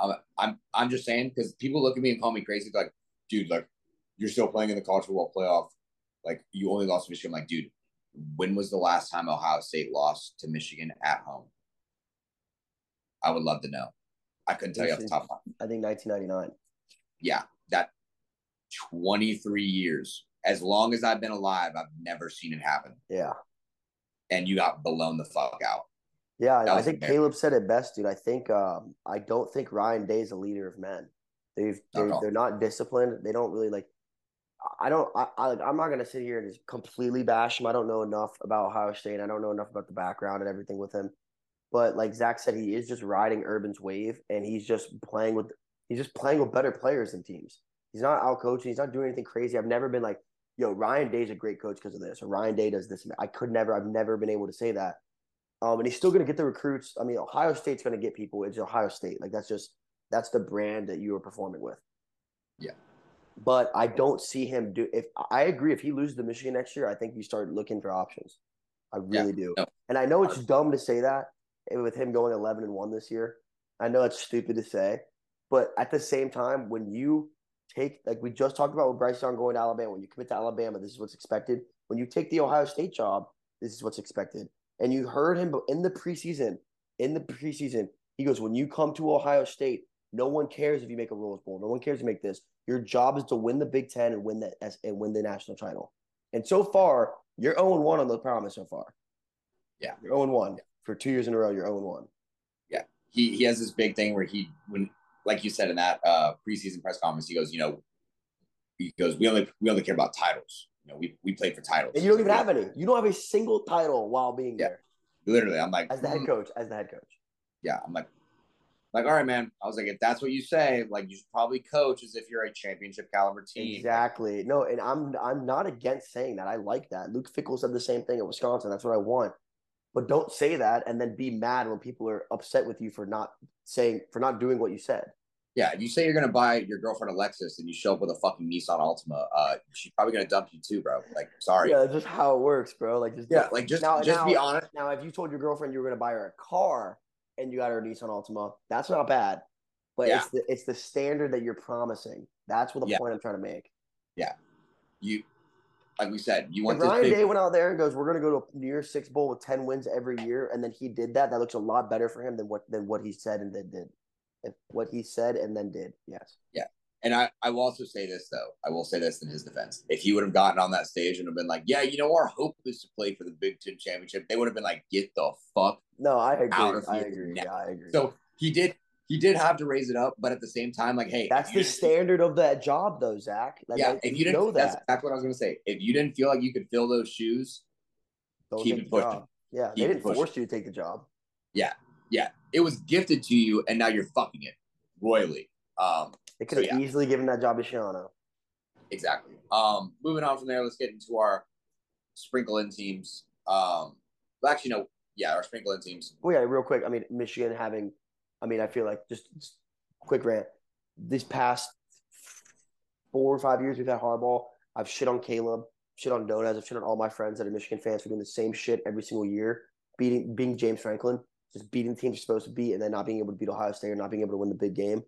I'm, I'm I'm just saying because people look at me and call me crazy. Like, dude, like you're still playing in the college football playoff. Like you only lost to Michigan. I'm like, dude, when was the last time Ohio State lost to Michigan at home? I would love to know. I couldn't tell you off the top of I think 1999. Yeah, that 23 years. As long as I've been alive, I've never seen it happen. Yeah. And you got blown the fuck out. Yeah, I think. Caleb said it best, dude. I think um, I don't think Ryan Day is a leader of men. They've they're, all. they're not disciplined. They don't really like. I don't. I, I. I'm not gonna sit here and just completely bash him. I don't know enough about Ohio State. I don't know enough about the background and everything with him. But like Zach said, he is just riding Urban's wave, and he's just playing with. He's just playing with better players than teams. He's not out coaching. He's not doing anything crazy. I've never been like, yo, Ryan Day's a great coach because of this, or Ryan Day does this. I could never. I've never been able to say that. Um, and he's still to get the recruits. I mean, Ohio State's to get people. It's Ohio State. Like that's just that's the brand that you are performing with. Yeah. But I don't see him do. If I agree, if he loses to Michigan next year, I think you start looking for options. I Yeah. really do. No. And I know it's dumb to say that with him going eleven and one this year. I know it's stupid to say, but at the same time, when you take like we just talked about with Bryce Young going to Alabama, when you commit to Alabama, this is what's expected. When you take the Ohio State job, this is what's expected. And you heard him in the preseason. In the preseason, he goes, "When you come to Ohio State, no one cares if you make a Rose Bowl. No one cares if you make this. Your job is to win the Big Ten and win the and win the national title." And so far, you're 0 1 on the promise so far. Yeah. You're 0 1 for two years in a row. You're 0 1. Yeah. He he has this big thing where he when like you said in that uh preseason press conference, he goes, you know, he goes, we only we only care about titles. You know, we we played for titles. And you don't even have any. You don't have a single title while being Yeah. there literally. I'm like as the head "Mm." coach. As the head coach. Yeah, I'm like, like all right, man. I was like, if that's what you say, like you should probably coach as if you're a championship caliber team. Exactly. No, and I'm I'm not against saying that. I like that. Luke Fickell said the same thing at Wisconsin. That's what I want. But don't say that and then be mad when people are upset with you for not saying for not doing what you said. Yeah, if you say you're gonna buy your girlfriend a Lexus and you show up with a fucking Nissan Altima, uh, she's probably gonna dump you too, bro. Like, sorry. Yeah, that's just how it works, bro. Like just Yeah, like just Now- just be honest. Now, if you told your girlfriend you were going to buy her a car and you got her a Nissan Altima, that's not bad. But Yeah. it's the it's the standard that you're promising. That's what the Yeah. point I'm trying to make. Yeah, you, like we said, you want Ryan big. Day went out there and goes, "We're going to go to a New Year's Six Bowl with ten wins every year," and then he did that, that looks a lot better for him than what than what he said and then did. If what he said and then did, yes. And I, I will also say this though. I will say this in his defense. If he would have gotten on that stage and have been like, "Yeah, you know, our hope is to play for the Big Ten championship," they would have been like, "Get the fuck." No, I agree. I agree. now. Yeah, I agree. So he did. He did have to raise it up, but at the same time, like, hey, that's the standard of that job, though, Zach. Like, yeah, if you didn't know that's that, that's what I was gonna say. If you didn't feel like you could fill those shoes, don't keep it pushing. job. Yeah, Keep they didn't force you to take the job. Yeah, yeah, it was gifted to you, and now you're fucking it royally. Um, They could So, have yeah. easily given that job to Schiano. exactly. Um, moving on from there, let's get into our sprinkle in teams. Um, well, actually, no, yeah, our sprinkle in teams. Well, yeah, real quick. I mean, Michigan having, I mean, I feel like just, just quick rant. These past four or five years, we've had Harbaugh. I've shit on Caleb, shit on Donez, I've shit on all my friends that are Michigan fans for doing the same shit every single year, beating being James Franklin, just beating the teams you're supposed to beat, and then not being able to beat Ohio State or not being able to win the big game.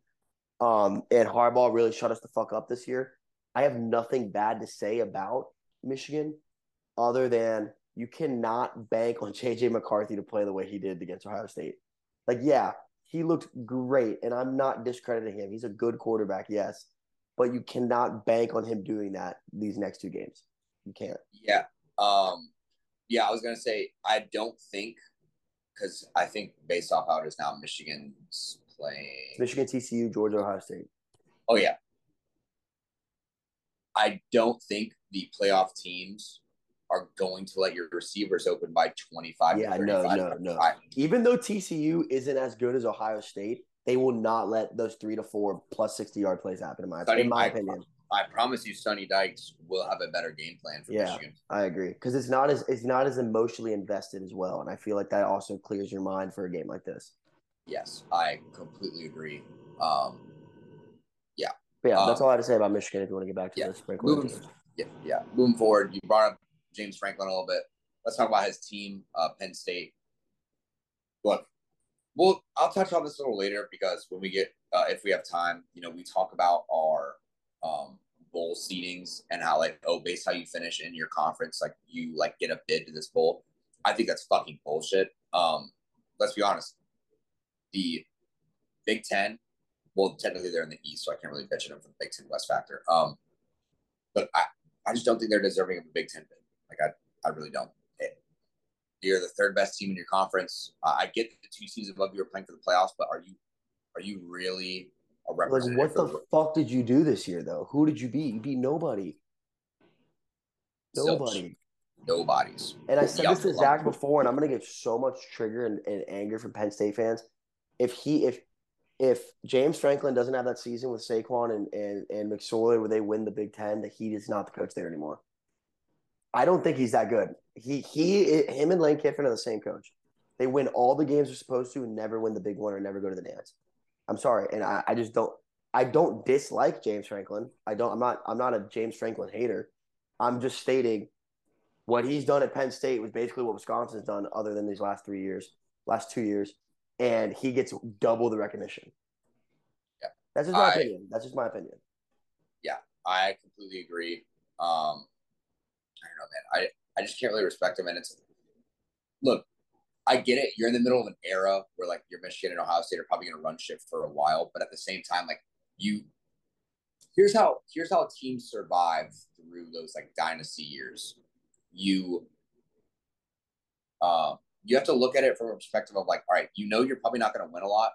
Um, and Harbaugh really shut us the fuck up this year. I have nothing bad to say about Michigan, other than you cannot bank on [LAUGHS] JJ McCarthy to play the way he did against Ohio State. Like, yeah, he looked great, and I'm not discrediting him. He's a good quarterback, yes, but you cannot bank on him doing that these next two games. You can't. Yeah. Um, yeah, I was gonna say I don't think because I think based off how it is now, Michigan's playing Michigan, TCU, Georgia, Ohio State. Oh yeah. I don't think the playoff teams are going to let your receivers open by 25 Yeah, no, no, no. Even though TCU isn't as good as Ohio State, they will not let those three to four plus sixty yard plays happen. In my Sonny, in my I- opinion, I promise you, Sonny Dykes will have a better game plan for Yeah. Michigan. I agree because it's not as it's not as emotionally invested as well, and I feel like that also clears your mind for a game like this. Yes, I completely agree. Um, But yeah, that's Um, all I had to say about Michigan. If you want to get back to yeah, the moving, yeah, yeah. Moving forward, you brought up James Franklin a little bit. Let's talk about his team, uh, Penn State. Look, well, I'll touch on this a little later because when we get, uh, if we have time, you know, we talk about our um, bowl seedings and how, like, oh, based how you finish in your conference, like you like get a bid to this bowl. I think that's fucking bullshit. Um, let's be honest. The Big Ten, well, technically they're in the East, so I can't really bitch at them for the Big Ten West factor. Um, but I, I just don't think they're deserving of a Big Ten bid. Like I, I really don't. It- You're the third best team in your conference. Uh, I get the two seasons above you are playing for the playoffs, but are you, are you really a representative? Like, what the for fuck did you do this year, though? Who did you beat? You beat nobody. Zilch. Nobody. Nobody's. And I said this to Zach before, and I'm gonna get so much trigger and, and anger from Penn State fans. If he if if James Franklin doesn't have that season with Saquon and and, and McSorley where they win the Big Ten, that he is not the coach there anymore. I don't think he's that good. He he him and Lane Kiffin are the same coach. They win all the games they're supposed to and never win the big one or never go to the dance. I'm sorry, and I, I just don't I don't dislike James Franklin. I don't I'm not I'm not a James Franklin hater. I'm just stating what he's done at Penn State was basically what Wisconsin's done, other than these last three years, last two years, and he gets double the recognition. Yeah. that's just my I- opinion. That's just my opinion. Yeah, I completely agree. Um, I don't know, man. I I just can't really respect him. And it's look, I get it. You're in the middle of an era where like your Michigan and Ohio State are probably going to run shit for a while, but at the same time, like you, here's how here's how teams survive through those like dynasty years. You, um, you have to look at it from a perspective of like, all right, you know, you're probably not going to win a lot.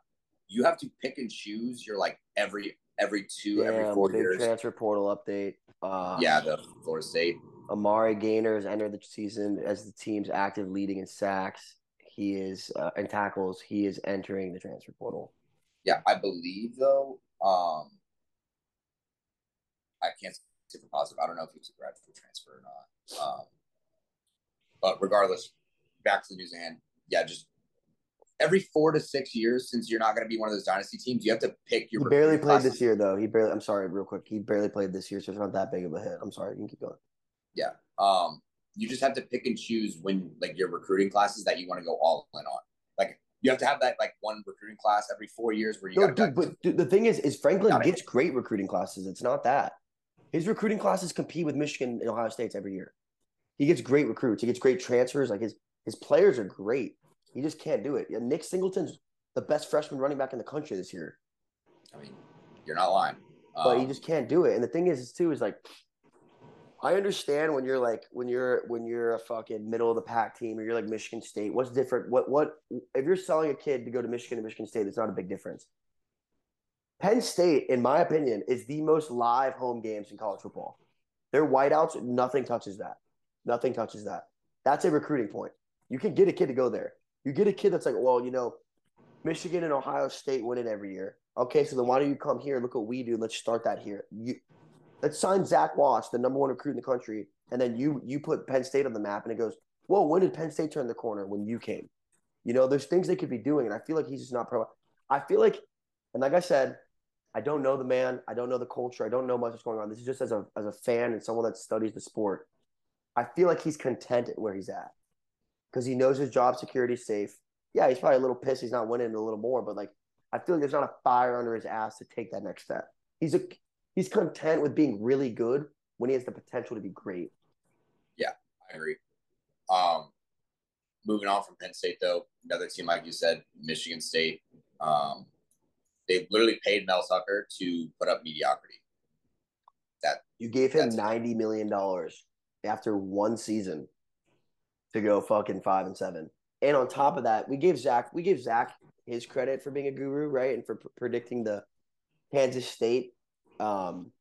You have to pick and choose your like every every two every four big years. transfer portal update. Uh, Yeah, the Florida State. Amari Gainer has entered the season as the team's active leading in sacks. He is uh, in tackles. He is entering the transfer portal. Yeah, I believe though. Um, I can't say for positive. I don't know if he was a graduate transfer or not. Um, but regardless, back to the news at hand. Yeah, just every four to six years, since you're not going to be one of those dynasty teams, you have to pick your. He barely played this year, though. He barely. I'm sorry, real quick. He barely played this year, so it's not that big of a hit. I'm sorry. You can keep going. Yeah. Um, you just have to pick and choose when like your recruiting classes that you want to go all in on. Like you have to have that like one recruiting class every four years where you No, dude, but dude, the thing is, is Franklin gets great recruiting classes. It's not that. His recruiting classes compete with Michigan and Ohio State's every year. He gets great recruits. He gets great transfers. Like his his players are great. He just can't do it. Nick Singleton's the best freshman running back in the country this year, I mean, you're not lying. but he Um, just can't do it. And the thing is, too, is like, I understand when you're like when you're when you're a fucking middle of the pack team or you're like Michigan State. What's different? What what if you're selling a kid to go to Michigan and Michigan State? It's not a big difference. Penn State, in my opinion, is the most live home games in college football. Their whiteouts, nothing touches that. Nothing touches that. That's a recruiting point. You can get a kid to go there. You get a kid that's like, well, you know, Michigan and Ohio State win it every year. Okay, so then why don't you come here? Look what we do. Let's start that here. You let's sign Zach Watts, the number one recruit in the country, and then you you put Penn State on the map, and it goes, whoa, when did Penn State turn the corner? When you came. You know, there's things they could be doing, and I feel like he's just not pro. I feel like, and like I said, I don't know the man. I don't know the culture. I don't know much what's going on. This is just as a as a fan and someone that studies the sport. I feel like he's content at where he's at because he knows his job security safe. Yeah, he's probably a little pissed he's not winning a little more, but like I feel like there's not a fire under his ass to take that next step. He's a he's content with being really good when he has the potential to be great. Yeah, I agree. Um, moving on from Penn State, though, another team like you said, Michigan State. Um, they literally paid Mel Tucker to put up mediocrity. That You gave him ninety million dollars after one season to go fucking five and seven. And on top of that, we gave Zach we gave Zach his credit for being a guru, right? And for p- predicting the Kansas State um,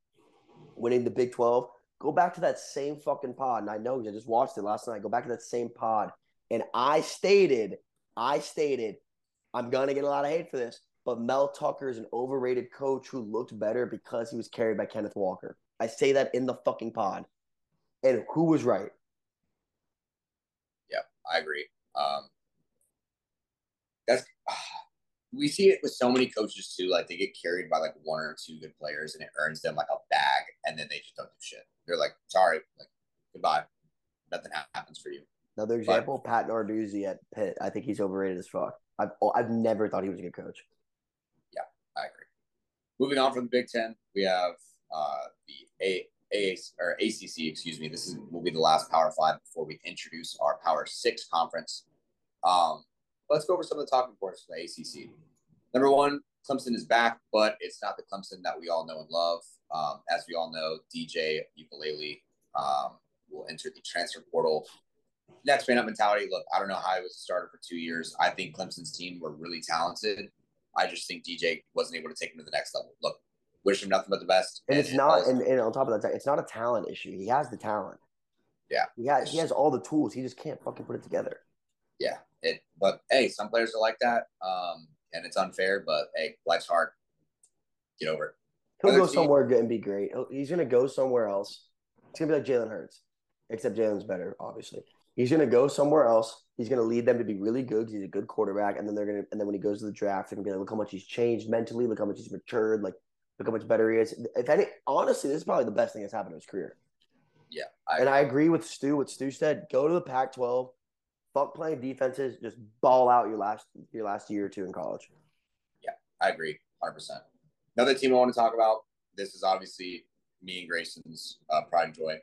winning the Big Twelve. Go back to that same fucking pod, and I know I just watched it last night. Go back to that same pod, and I stated, I stated, I'm gonna get a lot of hate for this, but Mel Tucker is an overrated coach who looked better because he was carried by Kenneth Walker. I say that in the fucking pod. And who was right? I agree. Um, that's [SIGHS] we see it with so many coaches too. Like they get carried by like one or two good players, and it earns them like a bag, and then they just don't do shit. They're like, sorry, like goodbye. Nothing happens for you. Another example, Pat Narduzzi at Pitt. I think he's overrated as fuck. I've I've never thought he was a good coach. Yeah, I agree. Moving on from the Big Ten, we have uh, the A, A or ACC. Excuse me. This is will be the last Power Five before we introduce our Power Six conference. Um, let's go over some of the talking points for the ACC. Number one, Clemson is back, but it's not the Clemson that we all know and love. Um, as we all know, DJ Uiagalelei um, will enter the transfer portal. Next man up mentality. Look, I don't know how he was a starter for two years. I think Clemson's team were really talented. I just think DJ wasn't able to take him to the next level. Look, wish him nothing but the best. And it's not, and, and on top of that, it's not a talent issue. He has the talent. Yeah. He has he has all the tools. He just can't fucking put it together. yeah, it. But hey, some players are like that, um, and it's unfair. But hey, life's hard. Get over it. He'll Other go team- somewhere good and be great. He's gonna go somewhere else. It's gonna be like Jalen Hurts, except Jalen's better, obviously. He's gonna go somewhere else. He's gonna lead them to be really good because he's a good quarterback. And then they're gonna, and then when he goes to the draft, they're gonna be like, look how much he's changed mentally. Look how much he's matured. Like, look how much better he is. If any, honestly, this is probably the best thing that's happened to his career. Yeah, I, And I agree with Stu. What Stu said: go to the Pac-12, fuck playing defenses, just ball out your last your last year or two in college. Yeah, I agree, hundred percent. Another team I want to talk about. This is obviously me and Grayson's uh, pride and joy.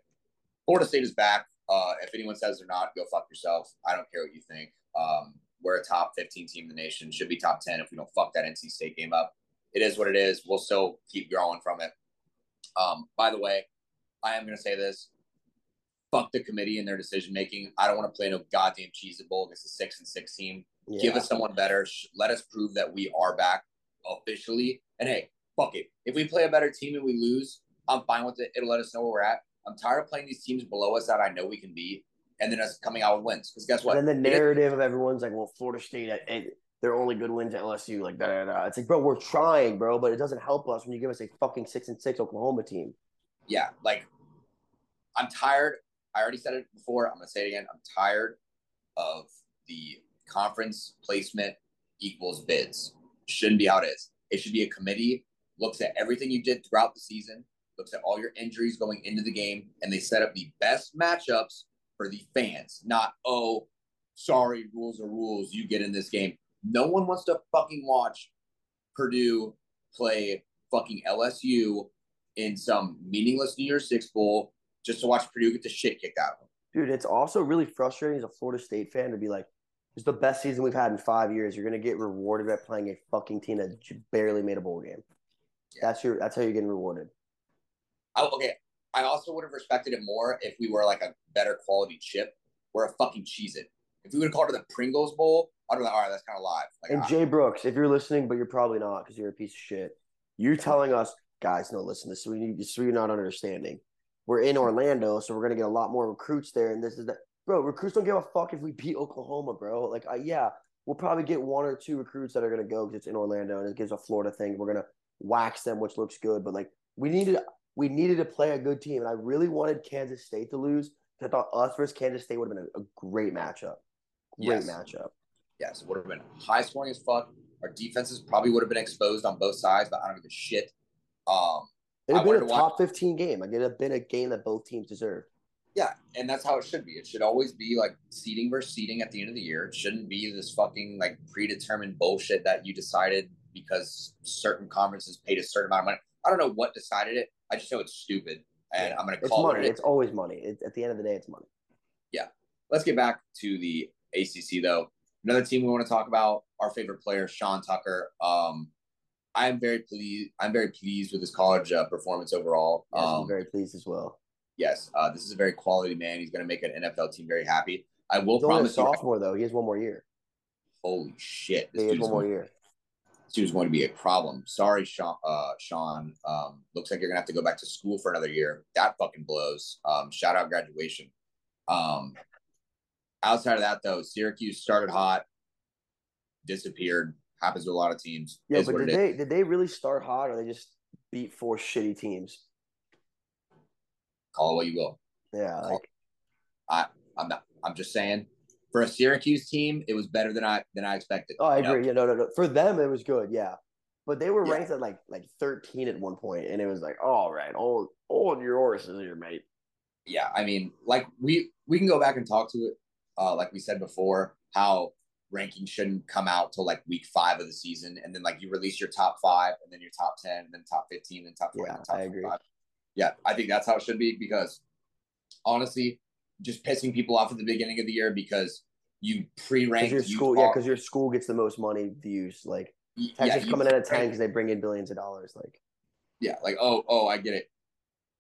Florida State is back. Uh, if anyone says they're not, go fuck yourself. I don't care what you think. Um, we're a top 15 team in the nation. Should be top 10 if we don't fuck that NC State game up. It is what it is. We'll still keep growing from it. Um, by the way, I am going to say this. Fuck the committee and their decision making. I don't want to play no goddamn cheese bowl against a six and six team. Yeah. Give us someone better. Let us prove that we are back officially. And hey, fuck it. If we play a better team and we lose, I'm fine with it. It'll let us know where we're at. I'm tired of playing these teams below us that I know we can beat, and then us coming out with wins. Because guess what? And then the narrative of everyone's like, well, Florida State, and their only good wins at LSU, like da da da. It's like, bro, we're trying, bro, but it doesn't help us when you give us a fucking six and six Oklahoma team. yeah, like I'm tired. I already said it before. I'm gonna say it again. I'm tired of the conference placement equals bids. Shouldn't be how it is. It should be a committee looks at everything you did throughout the season, looks at all your injuries going into the game, and they set up the best matchups for the fans. Not oh, sorry, rules are rules. You get in this game. No one wants to fucking watch Purdue play fucking LSU in some meaningless New Year's Six bowl just to watch Purdue get the shit kicked out of them. Dude, it's also really frustrating as a Florida State fan to be like, it's the best season we've had in five years. You're gonna get rewarded at playing a fucking team that barely made a bowl game. Yeah. That's your. That's how you're getting rewarded. I, okay, I also would have respected it more if we were like a better quality chip. We're a fucking Cheez-It. If we would have called it the Pringles Bowl, I'd be like, all right, that's kind of live. Like, And Jay Brooks, if you're listening, but you're probably not because you're a piece of shit. You're telling us, guys, no, listen, this we need this you're not understanding. We're in Orlando, so we're gonna get a lot more recruits there, and this is that, bro. Recruits don't give a fuck if we beat Oklahoma, bro. Like, uh, yeah, we'll probably get one or two recruits that are gonna go because it's in Orlando and it gives a Florida thing. We're gonna wax them, which looks good, but like we needed we needed to play a good team, and I really wanted Kansas State to lose. I thought us versus Kansas State would have been a, a great matchup. Great Yes. matchup. Yes, it would have been high scoring as fuck. Our defenses probably would have been exposed on both sides, but I don't give a shit. Um, It'd have been a to watch- top 15 game. Like, it'd have been a game that both teams deserved. Yeah, and that's how it should be. It should always be like seating versus seating at the end of the year. It shouldn't be this fucking like predetermined bullshit that you decided because certain conferences paid a certain amount of money. I don't know what decided it. I just know it's stupid, and Yeah, I'm gonna It's call money. it. It's always money. It, at the end of the day, it's money. Yeah. Let's get back to the ACC though. Another team we want to talk about, our favorite player, Sean Tucker. Um, I'm very pleased. I'm very pleased with his college uh, performance overall. Yes, um, I'm very pleased as well. yes, uh, this is a very quality man. He's going to make an NFL team very happy. I will He's only a promise you. sophomore though. He has one more year. Holy shit! This He has one more going, year. this dude's going to be a problem. Sorry, Sean. Uh, Sean. Um, looks like you're going to have to go back to school for another year. That fucking blows. Um, shout out graduation. Um, outside of that though, Syracuse started hot, disappeared. Happens to a lot of teams. Yeah, Is but did it is. they did they really start hot or they just beat four shitty teams? Call it what you will. Yeah, like I I'm not. I'm just saying. For a Syracuse team, it was better than I than I expected. oh, I you know? agree. Yeah, no, no, no. For them, it was good. Yeah, but they were Yeah. ranked at like like 13 at one point, and it was like, all right, hold hold your horses here, mate. Yeah, I mean, like we we can go back and talk to it. Uh, like we said before, how rankings shouldn't come out till like week five of the season, and then like you release your top five, and then your top ten, and then top fifteen, and top twenty, Yeah, and top I agree. 25. Yeah, I think that's how it should be because honestly, just pissing people off at the beginning of the year because you pre-rank your school, yeah, because your school gets the most money views. Like Texas you coming in at 10 pre-ranked- because they bring in billions of dollars. Like Yeah, like oh oh, I get it.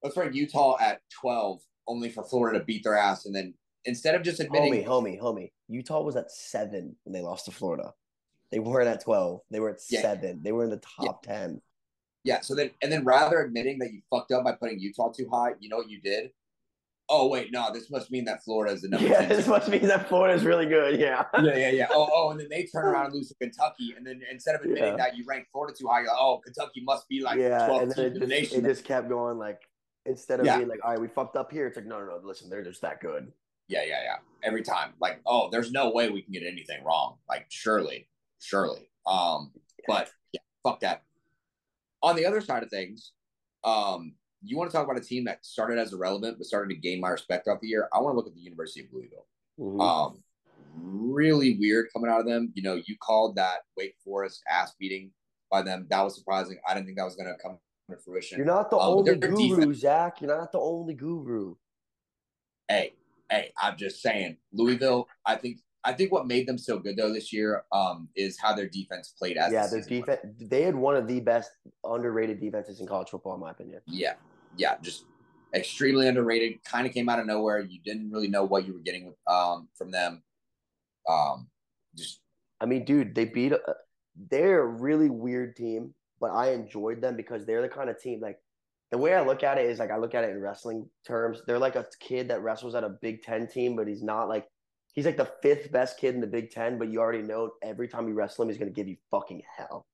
Let's rank Utah at twelve, only for Florida to beat their ass, and then instead of just admitting, homie, homie, homie. Utah was at seven when they lost to Florida. They weren't at 12. They were at Yeah. seven. They were in the top 10. yeah. So then and then rather admitting that you fucked up by putting Utah too high, you know what you did? Oh wait, no, this must mean that Florida is the number. Yeah, 10 this must mean that Florida's really good. Yeah. [LAUGHS] yeah, yeah, yeah. Oh, oh, and then they turn around and lose to Kentucky, and then instead of admitting Yeah. that you rank Florida too high, you're like, oh, Kentucky must be like yeah. 12th And then team it in the just, nation. it just kept going. Like, instead of Yeah. being like, all right, we fucked up here, it's like, no, no, no, listen, they're just that good. Yeah, yeah, yeah. Every time. Like, oh, there's no way we can get anything wrong. Like, surely, surely. Um, but yeah, fuck that. On the other side of things, um, you want to talk about a team that started as irrelevant but started to gain my respect throughout the year. I want to look at the University of Louisville. Mhm. Um, really weird coming out of them. You know, you called that Wake Forest ass beating by them. That was surprising. I didn't think that was going to come to fruition. You're not the Um, only their guru, defense- Zach. You're not the only guru. hey, hey, I'm just saying, Louisville. I think I think what made them so good though this year um, is how their defense played as yeah, the their defense, they had one of the best underrated defenses in college football, in my opinion. Yeah, yeah, just extremely underrated. Kind of came out of nowhere. You didn't really know what you were getting with um, from them. Um, just I mean, dude, they beat. A, they're a really weird team, but I enjoyed them because they're the kind of team like the way I look at it is like I look at it in wrestling terms. They're like a kid that wrestles at a Big Ten team, but he's not like he's like the fifth best kid in the Big Ten, but you already know every time you wrestle him, he's gonna give you fucking hell.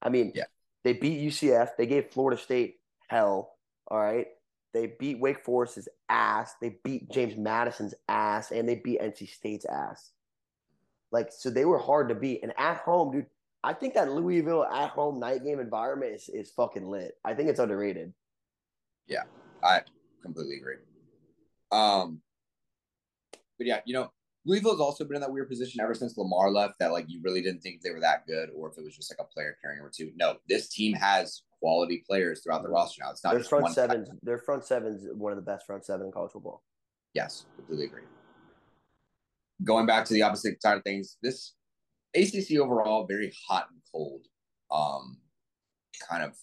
I mean, Yeah. they beat UCF, they gave Florida State hell. All right. They beat Wake Forest's ass. They beat James Madison's ass, and they beat NC State's ass. Like, so they were hard to beat. And at home, dude, I think that Louisville at home night game environment is, is fucking lit. I think it's underrated. I completely agree. Um, but yeah, you know, Louisville's also been in that weird position ever since Lamar left. That like you really didn't think they were that good, or if it was just like a player carrying over two. No, this team has quality players throughout the roster now. It's not Their just front one sevens, their front sevens, one of the best front seven in college football. Yes, completely agree. Going back to the opposite side of things, this ACC overall very hot and cold, um, kind of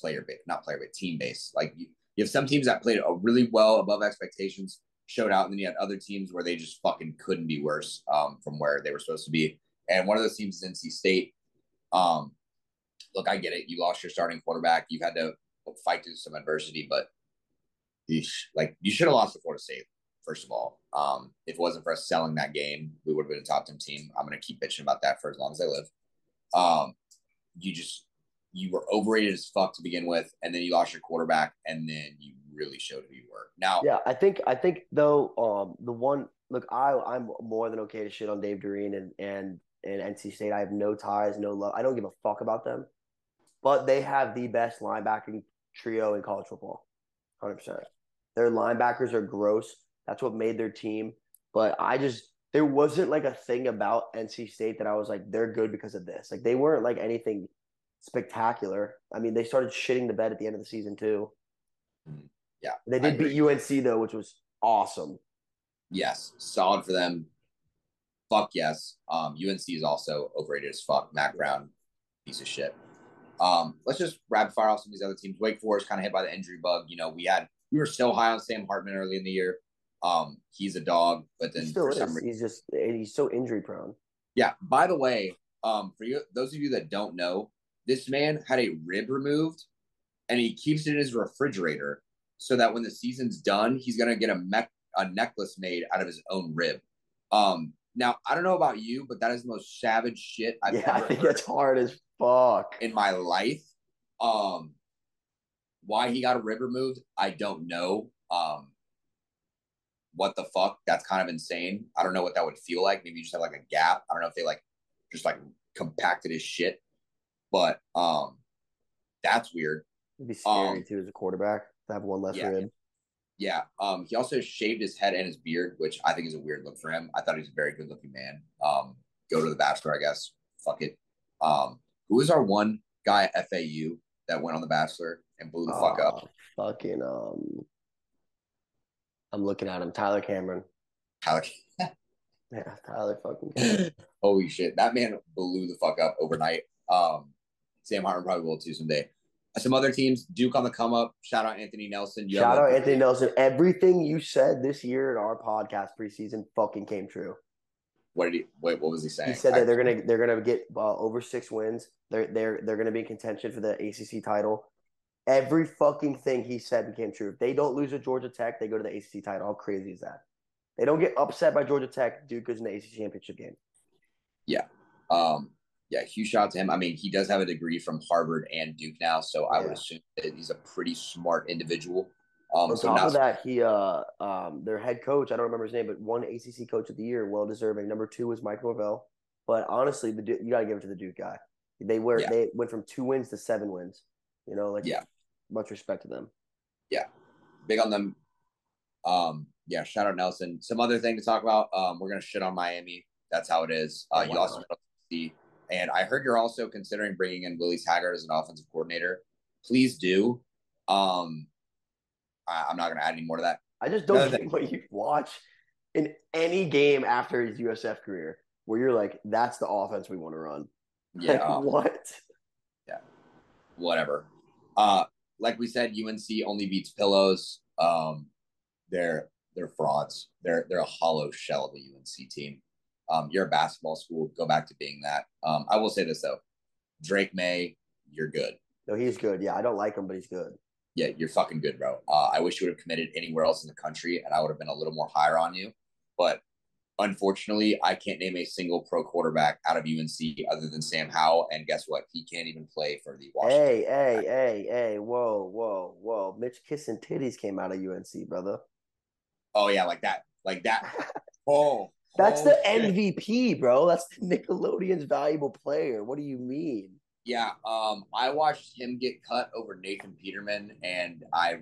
player base, not player base, team base. Like you, you have some teams that played really well above expectations, showed out, and then you had other teams where they just fucking couldn't be worse um, from where they were supposed to be. And one of those teams is NC State. Um, look, I get it. You lost your starting quarterback. You had to fight through some adversity, but you like you should have lost to Florida State. First of all, um, if it wasn't for us selling that game, we would have been a top ten team. I'm gonna keep bitching about that for as long as I live. Um, you just you were overrated as fuck to begin with, and then you lost your quarterback, and then you really showed who you were. Now, Yeah, I think I think though um the one look I I'm more than okay to shit on Dave Doeren and and and NC State. I have no ties, no love. I don't give a fuck about them, but they have the best linebacking trio in college football, hundred percent. Their linebackers are gross. That's what made their team. But I just there wasn't like a thing about NC State that I was like they're good because of this. Like they weren't like anything spectacular. I mean, they started shitting the bed at the end of the season too. yeah, They did beat UNC though, which was awesome. yes, solid for them. fuck yes. Um, UNC is also overrated as fuck. Mack Brown, piece of shit. Um, let's just rapid fire off some of these other teams. Wake Forest kind of hit by the injury bug. You know, we had we were so high on Sam Hartman early in the year. Um, he's a dog, but then for is. some reason, He's just he's so injury prone. yeah. By the way, um, for you, those of you that don't know, this man had a rib removed, and he keeps it in his refrigerator so that when the season's done, he's gonna get a mech a necklace made out of his own rib. Um, now I don't know about you, but that is the most savage shit I've yeah, I think that's hard as fuck. in my life. Um, why he got a rib removed, I don't know. Um, what the fuck? That's kind of insane. I don't know what that would feel like. Maybe you just have like a gap. I don't know if they like just like compacted his shit, but um, that's weird. It'd be scary Um, too as a quarterback to have one less yeah. rib. Yeah. Um, he also shaved his head and his beard, which I think is a weird look for him. I thought he was a very good looking man. Um, go to the Bachelor, I guess. Fuck it. Um, who is our one guy at FAU that went on the Bachelor and blew the fuck up? Uh, Fucking um, I'm looking at him. Tyler Cameron. How [LAUGHS] [LAUGHS] Yeah, Tyler fucking. [LAUGHS] Cameron. holy shit, that man blew the fuck up overnight. Um, Sam Hartman probably will too someday. Some other teams, Duke on the come up. Shout out Anthony Nelson. You Shout out Anthony Nelson. Everything you said this year in our podcast preseason fucking came true. What did he? Wait, what was he saying? He said I- that they're gonna they're gonna get uh, over six wins. They're they're they're gonna be in contention for the ACC title. Every fucking thing he said became true. If they don't lose to Georgia Tech, they go to the ACC title. How crazy is that? They don't get upset by Georgia Tech. Duke goes in the ACC championship game. Yeah. Um, yeah, huge shout out to him. I mean, he does have a degree from Harvard and Duke now, so I would assume that he's a pretty smart individual. Um, On so top of that, he uh um their head coach, I don't remember his name, but one ACC coach of the year, well deserving. Number two was Mike Norvell. But honestly, the Du- you gotta give it to the Duke guy. They were Yeah. they went from two wins to seven wins. You know, like Yeah. much respect to them. Yeah, big on them. Um, yeah, shout out Nelson. Some other thing to talk about. Um, we're gonna shit on Miami. That's how it is. Uh, Oh, you also see, and I heard you're also considering bringing in Willie Taggart as an offensive coordinator. Please do. Um, I, I'm not gonna add any more to that. I just don't Another get what you watch in any game after his USF career where you're like, that's the offense we want to run. Yeah, Like, what? whatever. Uh, like we said, UNC only beats pillows. Um, they're they're frauds. They're they're a hollow shell of a UNC team. Um, you're a basketball school. Go back to being that. Um, I will say this though, Drake Maye, you're good. No, he's good. Yeah, I don't like him, but he's good. Yeah, you're fucking good, bro. Uh, I wish you would have committed anywhere else in the country, and I would have been a little more higher on you. But unfortunately, I can't name a single pro quarterback out of UNC other than Sam Howell. And guess what? He can't even play for the Washington. Hey, hey, hey, hey, whoa, whoa, whoa. Mitch Kiss and Titties came out of UNC, brother. Oh yeah, like that, like that. [LAUGHS] Oh, That's oh, the. MVP, bro. That's the Nickelodeon's valuable player. What do you mean? Yeah, um, I watched him get cut over Nathan Peterman, and I,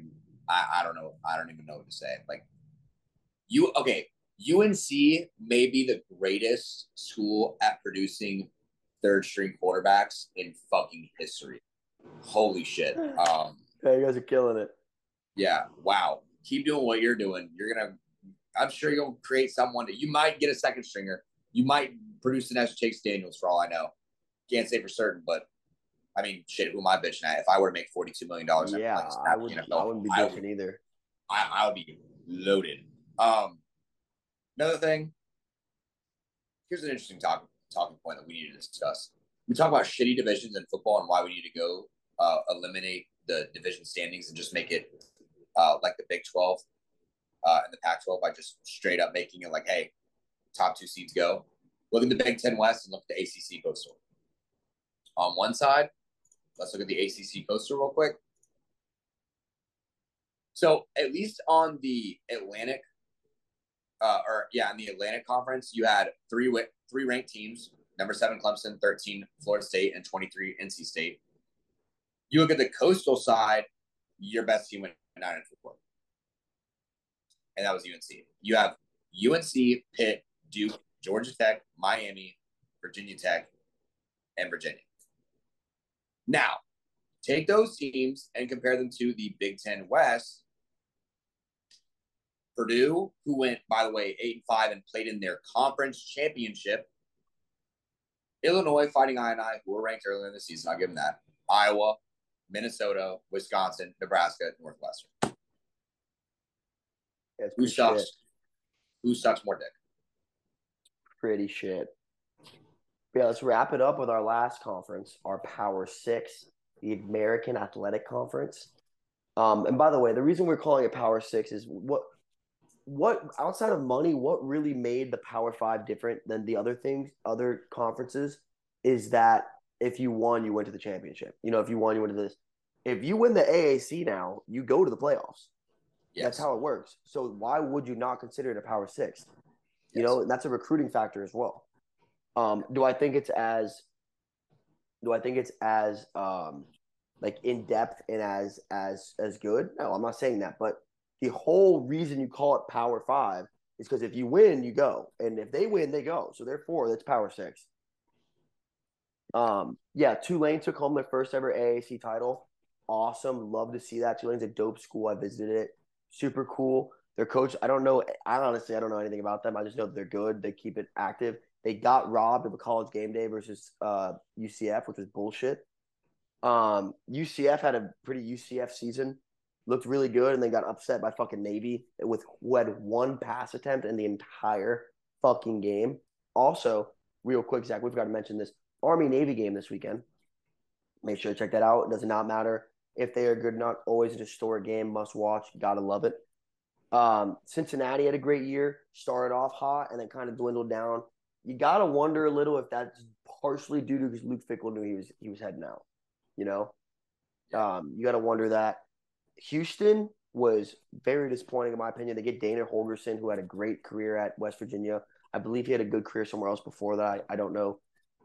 I, I don't know, I don't even know what to say. Like, you okay? UNC may be the greatest school at producing third string quarterbacks in fucking history. Holy shit! [SIGHS] Um, Hey, you guys are killing it. yeah, wow. Keep doing what you're doing. You're gonna. I'm sure you'll create someone that you might get a second stringer. You might produce the next Chase Daniels for all I know. Can't say for certain, but I mean, shit. Who am I bitching at? If I were to make forty two million dollars, Yeah, I would. I wouldn't be bitching either. I, I would be loaded. Um, another thing. Here's an interesting talk, talking point that we need to discuss. We talk about shitty divisions in football and why we need to go uh, eliminate the division standings and just make it uh, like the Big Twelve uh, and the Pac twelve by just straight up making it like, hey, top two seeds go. Look at the Big Ten West and look at the ACC Coastal. On one side, let's look at the ACC Coastal real quick. So at least on the Atlantic, uh, or yeah, in the Atlantic Conference, you had three three ranked teams: number seven Clemson, thirteen Florida State, and twenty three NC State. You look at the coastal side, your best team went nine and four, and that was UNC. You have UNC, Pitt, Duke, Georgia Tech, Miami, Virginia Tech, and Virginia. Now, take those teams and compare them to the Big Ten West. Purdue, who went, by the way, eight and five and played in their conference championship. Illinois fighting Illini, who were ranked earlier in the season. I'll give them that. Iowa, Minnesota, Wisconsin, Nebraska, Northwestern. It's Who sucks? shit. Who sucks more dick? Pretty shit. Yeah, let's wrap it up with our last conference, our Power Six, the American Athletic Conference. Um, and by the way, the reason we're calling it Power Six is what what outside of money, what really made the Power Five different than the other things, other conferences, is that if you won, you went to the championship. You know, if you won, you went to this. If you win the AAC now, you go to the playoffs. Yes. That's how it works. So why would you not consider it a Power Six? You Yes. know, that's a recruiting factor as well. Um, do I think it's as do I think it's as um like in depth and as as as good? No, I'm not saying that, but the whole reason you call it Power Five is because if you win, you go, and if they win, they go. So therefore, that's Power Six. Um, yeah, Tulane took home their first ever AAC title. Awesome, love to see that. Tulane's a dope school. I visited it. Super cool. Their coach, I don't know. I honestly, I don't know anything about them. I just know they're good. They keep it active. They got robbed of a college game day versus uh, UCF, which was bullshit. Um, UCF had a pretty UCF season, looked really good, and they got upset by fucking Navy with who had one pass attempt in the entire fucking game. Also, real quick, Zach, we've got to mention this Army Navy game this weekend. Make sure to check that out. It does not matter if they are good not. Always a historic game, must watch. Gotta love it. Um, Cincinnati had a great year, started off hot and then kind of dwindled down. You gotta wonder a little if that's partially due to because Luke Fickell knew he was he was heading out. You know, um, you gotta wonder that. Houston was very disappointing in my opinion. They get Dana Holgorsen, who had a great career at West Virginia. I believe he had a good career somewhere else before that. I, I don't know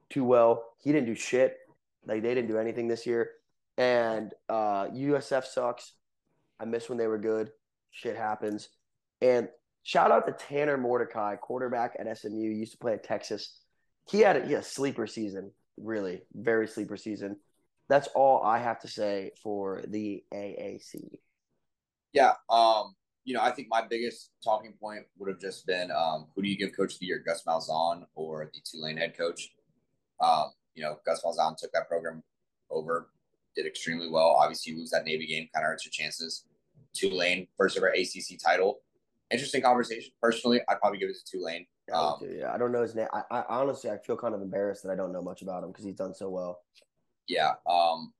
too well. He didn't do shit. Like they didn't do anything this year. And uh, USF sucks. I miss when they were good. Shit happens. And shout out to Tanner Mordecai, quarterback at SMU. Used to play at Texas. He had a, he had a sleeper season, really, very sleeper season. That's all I have to say for the AAC. Yeah. Um, you know, I think my biggest talking point would have just been um, who do you give coach of the year, Gus Malzahn or the Tulane head coach? Um, you know, Gus Malzahn took that program over, did extremely well. Obviously, you lose that Navy game, kind of hurts your chances. Tulane, first ever ACC title. Interesting conversation. Personally, I'd probably give it to Tulane. Yeah, I Um, do, yeah, I don't know his name. I, I honestly, I feel kind of embarrassed that I don't know much about him because he's done so well. Yeah. Um,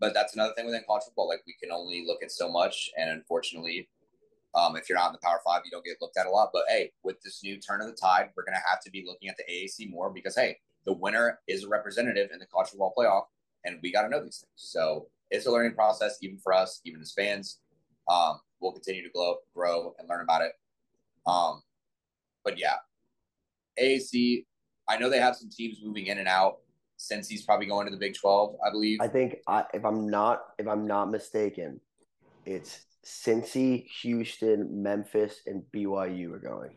but that's another thing within college football. Like we can only look at so much, and unfortunately, um, if you're not in the Power Five, you don't get looked at a lot. But hey, with this new turn of the tide, we're gonna have to be looking at the AAC more because hey, the winner is a representative in the college football playoff, and we got to know these things. So it's a learning process, even for us, even as fans. Um, we'll continue to grow, grow, and learn about it. Um, but yeah, AAC. I know they have some teams moving in and out. Cincy's probably going to the Big Twelve, I believe. I think I, if I'm not if I'm not mistaken, it's Cincy, Houston, Memphis, and BYU are going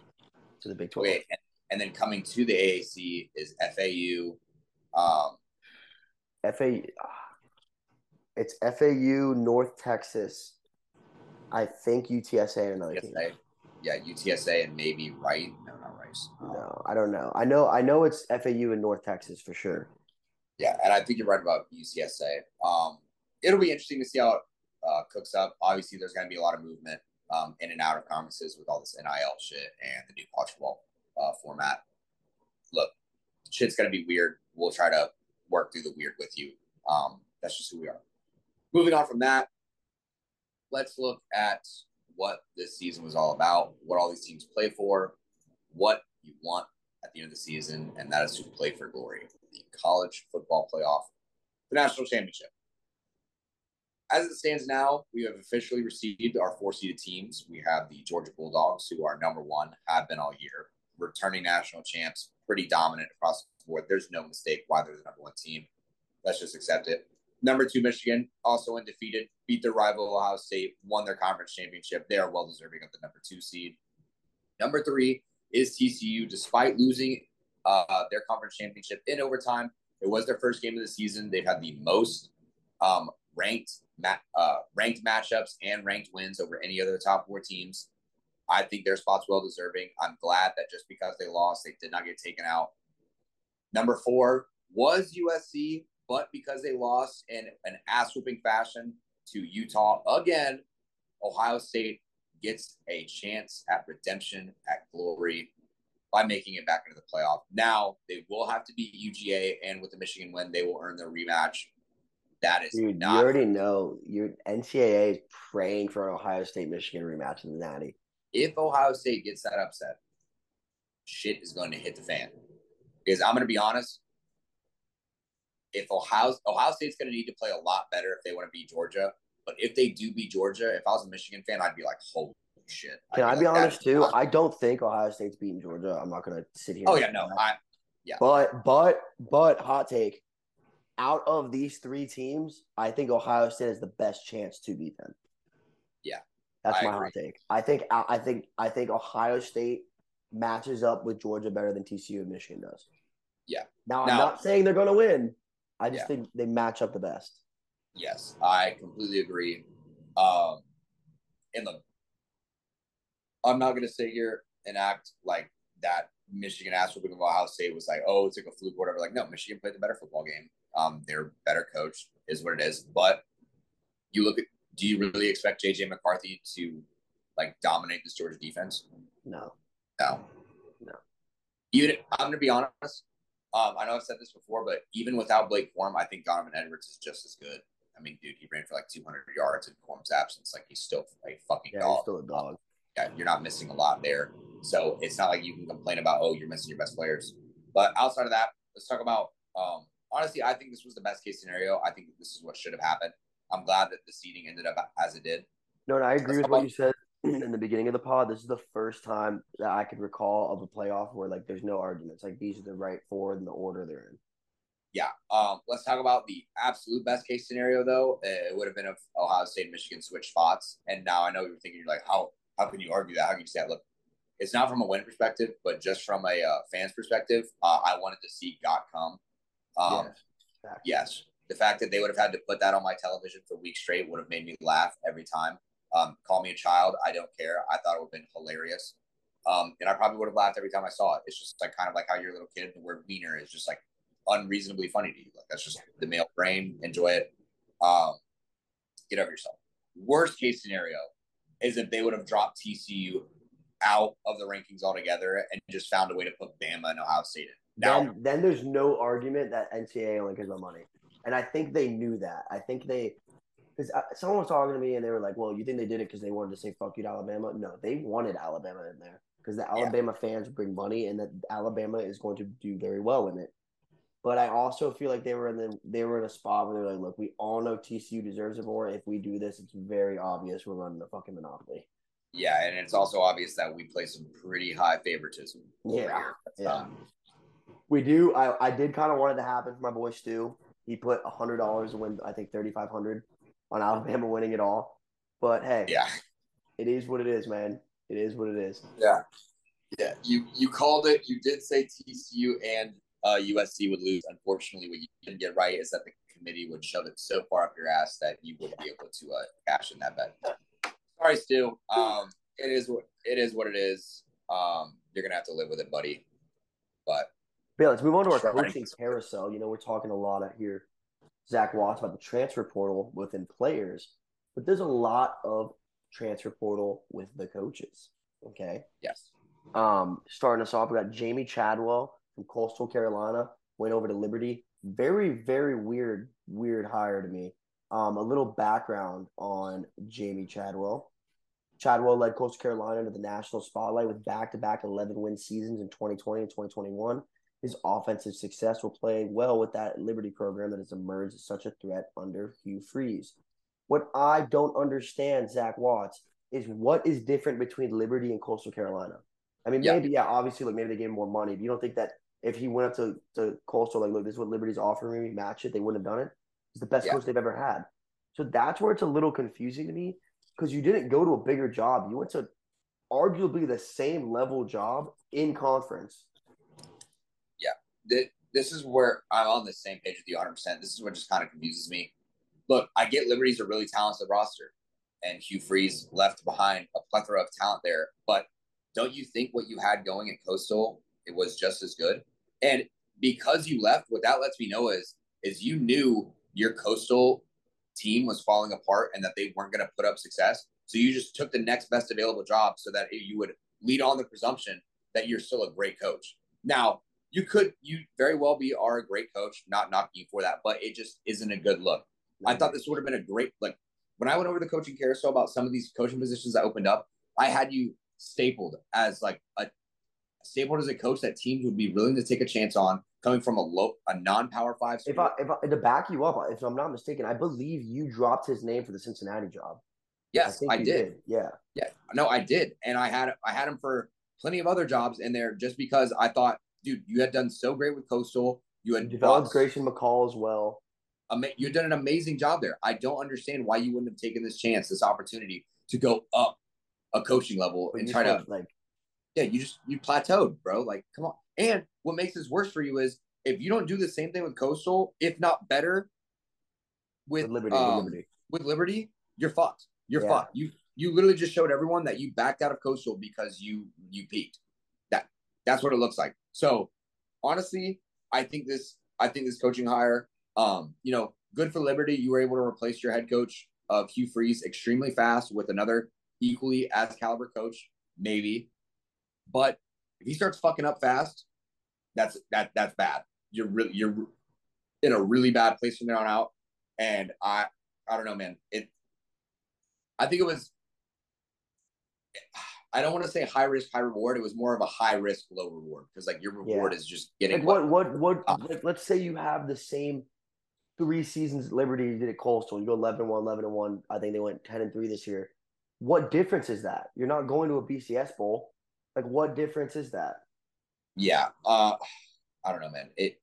to the Big Twelve. And, and then coming to the AAC is FAU. Um, FAU, it's FAU, North Texas. I think UTSA and another team. UTSA, yeah, UTSA and maybe Rice. No, not Rice. No, I don't know. I know I know it's FAU in North Texas for sure. Yeah, and I think you're right about UCSA. Um, it'll be interesting to see how it uh, cooks up. Obviously, there's going to be a lot of movement um, in and out of conferences with all this NIL shit and the new college football uh, format. Look, shit's going to be weird. We'll try to work through the weird with you. Um, that's just who we are. Moving on from that, let's look at what this season was all about, what all these teams play for, what you want at the end of the season, and that is to play for glory. The college football playoff, the national championship. As it stands now, we have officially received our four seeded teams. We have the Georgia Bulldogs, who are number one, have been all year, returning national champs, pretty dominant across There's no mistake why they're the number one team. Let's just accept it. Number two, Michigan, also undefeated, beat their rival Ohio State, won their conference championship. They are well deserving of the number two seed. Number three is TCU, despite losing uh, their conference championship in overtime. It was their first game of the season. They've had the most um, ranked ma- uh, ranked matchups and ranked wins over any other top four teams. I think their spot's well deserving. I'm glad that just because they lost, they did not get taken out. Number four was USC, but because they lost in an ass whooping fashion to Utah again, Ohio State gets a chance at redemption, at glory by making it back into the playoff. Now they will have to beat UGA, and with the Michigan win, they will earn their rematch. That is Dude, not. you already know your NCAA is praying for an Ohio State Michigan rematch in the Natty. if Ohio State gets that upset, shit is going to hit the fan. Because I'm going to be honest, if Ohio Ohio State's going to need to play a lot better if they want to beat Georgia. But if they do beat Georgia, if I was a Michigan fan, I'd be like, holy shit. I'd Can I be like, honest too? not- I don't think Ohio State's beating Georgia. I'm not gonna sit here. oh yeah, no, that. I But but but hot take. Out of these three teams, I think Ohio State has the best chance to beat them. Yeah, that's I my agree. hot take. I think I I think I think Ohio State matches up with Georgia better than TCU and Michigan does. Yeah. Now, I'm not saying they're going to win. I just Yeah. think they match up the best. Yes, I completely agree. Um, and look, I'm not going to sit here and act like that Michigan ass whooping of Ohio State was like, oh, it's like a fluke or whatever. Like, no, Michigan played the better football game. Um, they're better coached, is what it is. But you look at, do you really expect JJ McCarthy to like dominate this Georgia defense? No. No. No. Even I'm going to be honest. Um, I know I've said this before, but even without Blake Corum, I think Donovan Edwards is just as good. I mean, dude, he ran for like 200 yards in Corum's absence. Like he's still a fucking Yeah, he's dog. still a dog. Yeah, you're not missing a lot there. So it's not like you can complain about, oh, you're missing your best players. But outside of that, let's talk about. Um, honestly, I think this was the best case scenario. I think this is what should have happened. I'm glad that the seeding ended up as it did. No, and I agree Let's with what you said in the beginning of the pod. This is the first time that I could recall of a playoff where like there's no arguments. Like these are the right four in the order they're in. Yeah. Um, let's talk about the absolute best case scenario, though. It would have been if Ohio State and Michigan switched spots. And now I know you're thinking, you're like, how how can you argue that? How can you say that? Look, it's not from a win perspective, but just from a uh, fan's perspective. Uh, I wanted to see Got come. Um, Yes. Yes, the fact that they would have had to put that on my television for weeks straight would have made me laugh every time. Um, call me a child. I don't care. I thought it would have been hilarious. Um, and I probably would have laughed every time I saw it. It's just like kind of like how you're a little kid, the word wiener is just like unreasonably funny to you. Like that's just the male brain. Enjoy it. Um, get over yourself. Worst case scenario is if they would have dropped TCU out of the rankings altogether and just found a way to put Bama and Ohio State in. Now, Then, then there's no argument that NCAA only gives them money, and I think they knew that. I think they because someone was talking to me and they were like, "Well, you think they did it because they wanted to say fuck you to Alabama?" No, they wanted Alabama in there because the Yeah. Alabama fans bring money, and that Alabama is going to do very well in it. But I also feel like they were in the they were in a spot where they're like, "Look, we all know TCU deserves it more. If we do this, it's very obvious we're running a fucking monopoly." yeah, and it's also obvious that we play some pretty high favoritism. Yeah, yeah. Um, We do. I, I did kind of want it to happen for my boy Stu. He put hundred dollars to win. I think thirty five hundred on Alabama winning it all. But hey, yeah, it is what it is, man. It is what it is. yeah, yeah. You you called it. You did say TCU and uh, USC would lose. Unfortunately, what you didn't get right is that the committee would shove it so far up your ass that you wouldn't be able to uh, cash in that bet. Sorry, Stu. Um, it is what it is. What it is. Um, you're gonna have to live with it, buddy. But yeah, let's move on to our coaching carousel. You know, we're talking a lot out here, Zach Watts, about the transfer portal within players, but there's a lot of transfer portal with the coaches. Okay. yes, Um, starting us off, we got Jamey Chadwell from Coastal Carolina, went over to Liberty. Very, very weird, weird hire to me. Um, a little background on Jamey Chadwell. Chadwell led Coastal Carolina to the national spotlight with back-to-back 11-win seasons in 2020 and 2021. His offensive success will play well with that Liberty program that has emerged as such a threat under Hugh Freeze. What I don't understand, Zach Watts, is what is different between Liberty and Coastal Carolina. I mean, Yeah. maybe yeah, obviously, like maybe they gave him more money. But you don't think that if he went up to, to Coastal, like, look, this is what Liberty's offering me, match it, they wouldn't have done it. He's the best Yeah. coach they've ever had. So that's where it's a little confusing to me because you didn't go to a bigger job. You went to arguably the same level job in conference. Th- this is where I'm on the same page with you 100. percent This is what just kind of confuses me. Look, I get Liberty's a really talented roster. and Hugh Freeze left behind a plethora of talent there. But don't you think what you had going at Coastal it was just as good? And because you left, what that lets me know is is you knew your Coastal team was falling apart and that they weren't going to put up success. So you just took the next best available job so that you would lead on the presumption that you're still a great coach. Now, you could you very well be are a great coach, not knocking you for that, but it just isn't a good look. I thought this would have been a great like when I went over the coaching carousel about some of these coaching positions that opened up, I had you stapled as like a stapled as a coach that teams would be willing to take a chance on coming from a low a non-power five. If I, if I to back you up, if I'm not mistaken, I believe you dropped his name for the Cincinnati job. Yes, I, I did. did. Yeah. Yeah. No, I did. And I had I had him for plenty of other jobs in there just because I thought, dude, you had done so great with Coastal. You had developed Grayson McCall as well. You've done an amazing job there. I don't understand why you wouldn't have taken this chance, this opportunity to go up a coaching level but and try to like, yeah, you just you plateaued, bro. Like, come on. And what makes this worse for you is if you don't do the same thing with Coastal, if not better, with, with Liberty, um, with Liberty, with Liberty, you're fucked. You're yeah. fucked. You you literally just showed everyone that you backed out of Coastal because you you peaked. That that's what it looks like. So honestly, I think this I think this coaching hire, um, you know, good for Liberty. You were able to replace your head coach of Hugh Freeze extremely fast with another equally as caliber coach, maybe. But if he starts fucking up fast, that's that that's bad. You're really you're in a really bad place from there on out. And I I don't know, man. It I think it was I don't want to say high risk, high reward. It was more of a high risk, low reward because like your reward yeah. is just getting like what what what, uh, like, let's say you have the same three seasons at Liberty you did at Coastal. You go 11 1, 11 1. I think they went 10 and 3 this year. What difference is that? You're not going to a BCS bowl. Like what difference is that? Yeah. Uh I don't know, man. It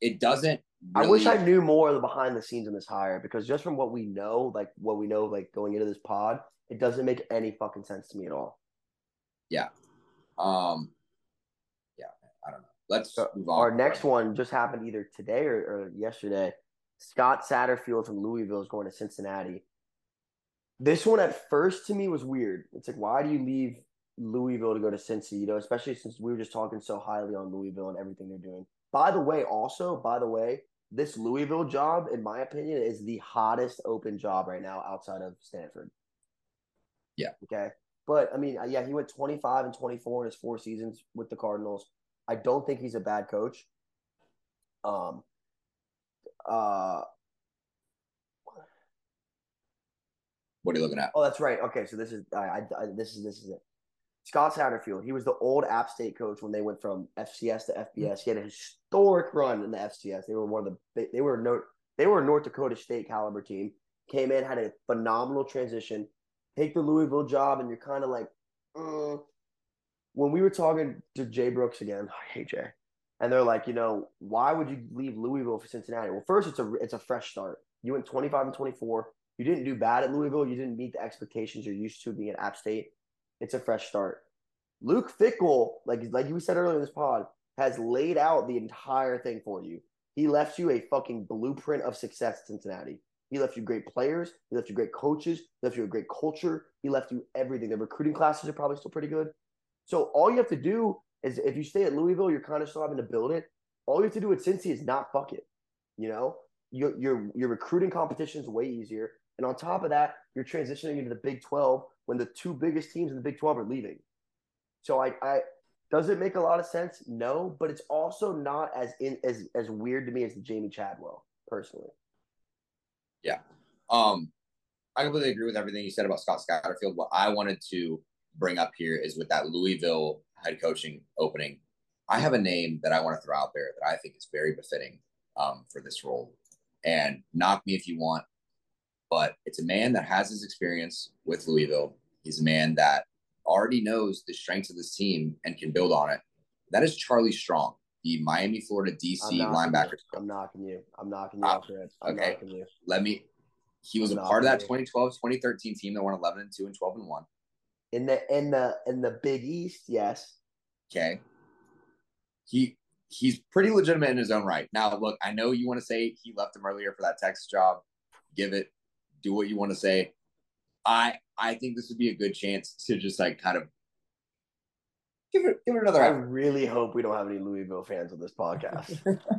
it doesn't really... I wish I knew more of the behind the scenes in this hire because just from what we know, like what we know, like going into this pod, it doesn't make any fucking sense to me at all. Yeah. Um. Yeah. I don't know. Let's so move on. Our next one just happened either today or, or yesterday. Scott Satterfield from Louisville is going to Cincinnati. This one at first to me was weird. It's like, why do you leave Louisville to go to Cincy? You know, especially since we were just talking so highly on Louisville and everything they're doing. By the way, also, by the way, this Louisville job, in my opinion, is the hottest open job right now outside of Stanford. Yeah. Okay. But I mean, yeah, he went 25 and 24 in his four seasons with the Cardinals. I don't think he's a bad coach. Um, uh, what are you looking at? Oh, that's right. Okay, so this is I, I, I this is this is it. Scott Satterfield. He was the old App State coach when they went from FCS to FBS. He had a historic run in the FCS. They were one of the they were no they were a North Dakota State caliber team. Came in, had a phenomenal transition. Take the Louisville job, and you're kind of like, mm. when we were talking to Jay Brooks again. hey Jay, and they're like, you know, why would you leave Louisville for Cincinnati? Well, first, it's a it's a fresh start. You went 25 and 24. You didn't do bad at Louisville. You didn't meet the expectations you're used to being at App State. It's a fresh start. Luke Fickell, like like you said earlier in this pod, has laid out the entire thing for you. He left you a fucking blueprint of success Cincinnati. He left you great players. He left you great coaches. He left you a great culture. He left you everything. The recruiting classes are probably still pretty good. So all you have to do is if you stay at Louisville, you're kind of still having to build it. All you have to do at Cincy is not fuck it. You know, your your your recruiting competition is way easier. And on top of that, you're transitioning into the Big 12 when the two biggest teams in the Big 12 are leaving. So I, I does it make a lot of sense? No, but it's also not as in as as weird to me as the Jamey Chadwell personally. Yeah, um, I completely agree with everything you said about Scott Satterfield. What I wanted to bring up here is with that Louisville head coaching opening. I have a name that I want to throw out there that I think is very befitting um, for this role. And knock me if you want, but it's a man that has his experience with Louisville. He's a man that already knows the strengths of this team and can build on it. That is Charlie Strong, the Miami, Florida DC linebacker. You. I'm knocking you. I'm knocking you uh, it. I'm okay. knocking you. Let me. He was I'm a part of that 2012 2013 team that won 11 and 2 and 12 and 1. In the in the in the Big East, yes. Okay. He he's pretty legitimate in his own right. Now, look, I know you want to say he left him earlier for that Texas job. Give it. Do what you want to say. I I think this would be a good chance to just like kind of give it give it another I effort. really hope we don't have any Louisville fans on this podcast. [LAUGHS]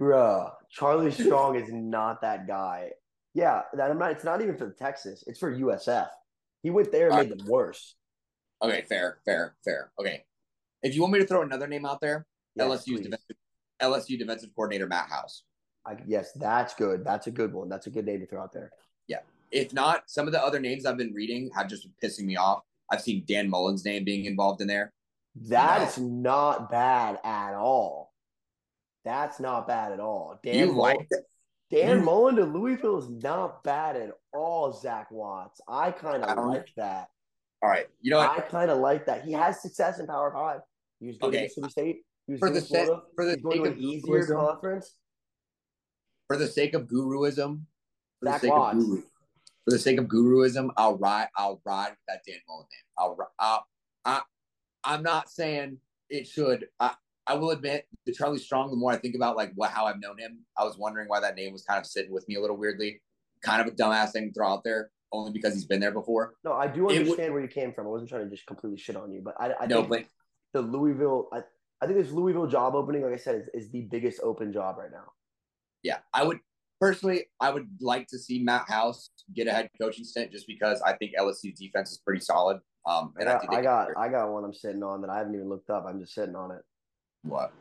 Bruh, Charlie Strong is not that guy. Yeah, that I'm not. It's not even for Texas. It's for USF. He went there and made them worse. Okay, fair, fair, fair. Okay. If you want me to throw another name out there, Yes, LSU's defensive LSU defensive coordinator Matt House. I, yes, that's good. That's a good one. That's a good name to throw out there. Yeah. If not, some of the other names I've been reading have just been pissing me off. I've seen Dan Mullen's name being involved in there. That's not bad at all. That's not bad at all. Dan you Mullen, like that? Dan you- Mullen to Louisville is not bad at all. Zach Watts. I kind of like that. All right. You know what? I kind of like that. He has success in Power Five. He was good Okay. at Mississippi State. He was For good the at set, for the going sake to of an easier guruism, conference. for the sake of guruism, for the Zach sake Watts. of guru, for the sake of guruism, I'll ride. I'll ride with that Dan Mullen name. I'll. I'll I, I'm not saying it should. I, I will admit the Charlie Strong. The more I think about like what how I've known him, I was wondering why that name was kind of sitting with me a little weirdly. Kind of a dumbass thing to throw out there, only because he's been there before. No, I do understand where you came from. I wasn't trying to just completely shit on you, but I, I No, think but the Louisville. I, I think this Louisville job opening, like I said, is, is the biggest open job right now. yeah, I would personally, I would like to see Matt House get a head coaching stint just because I think LSU's defense is pretty solid. Um, and I, got, think I got, I got one I'm sitting on that I haven't even looked up. I'm just sitting on it. what?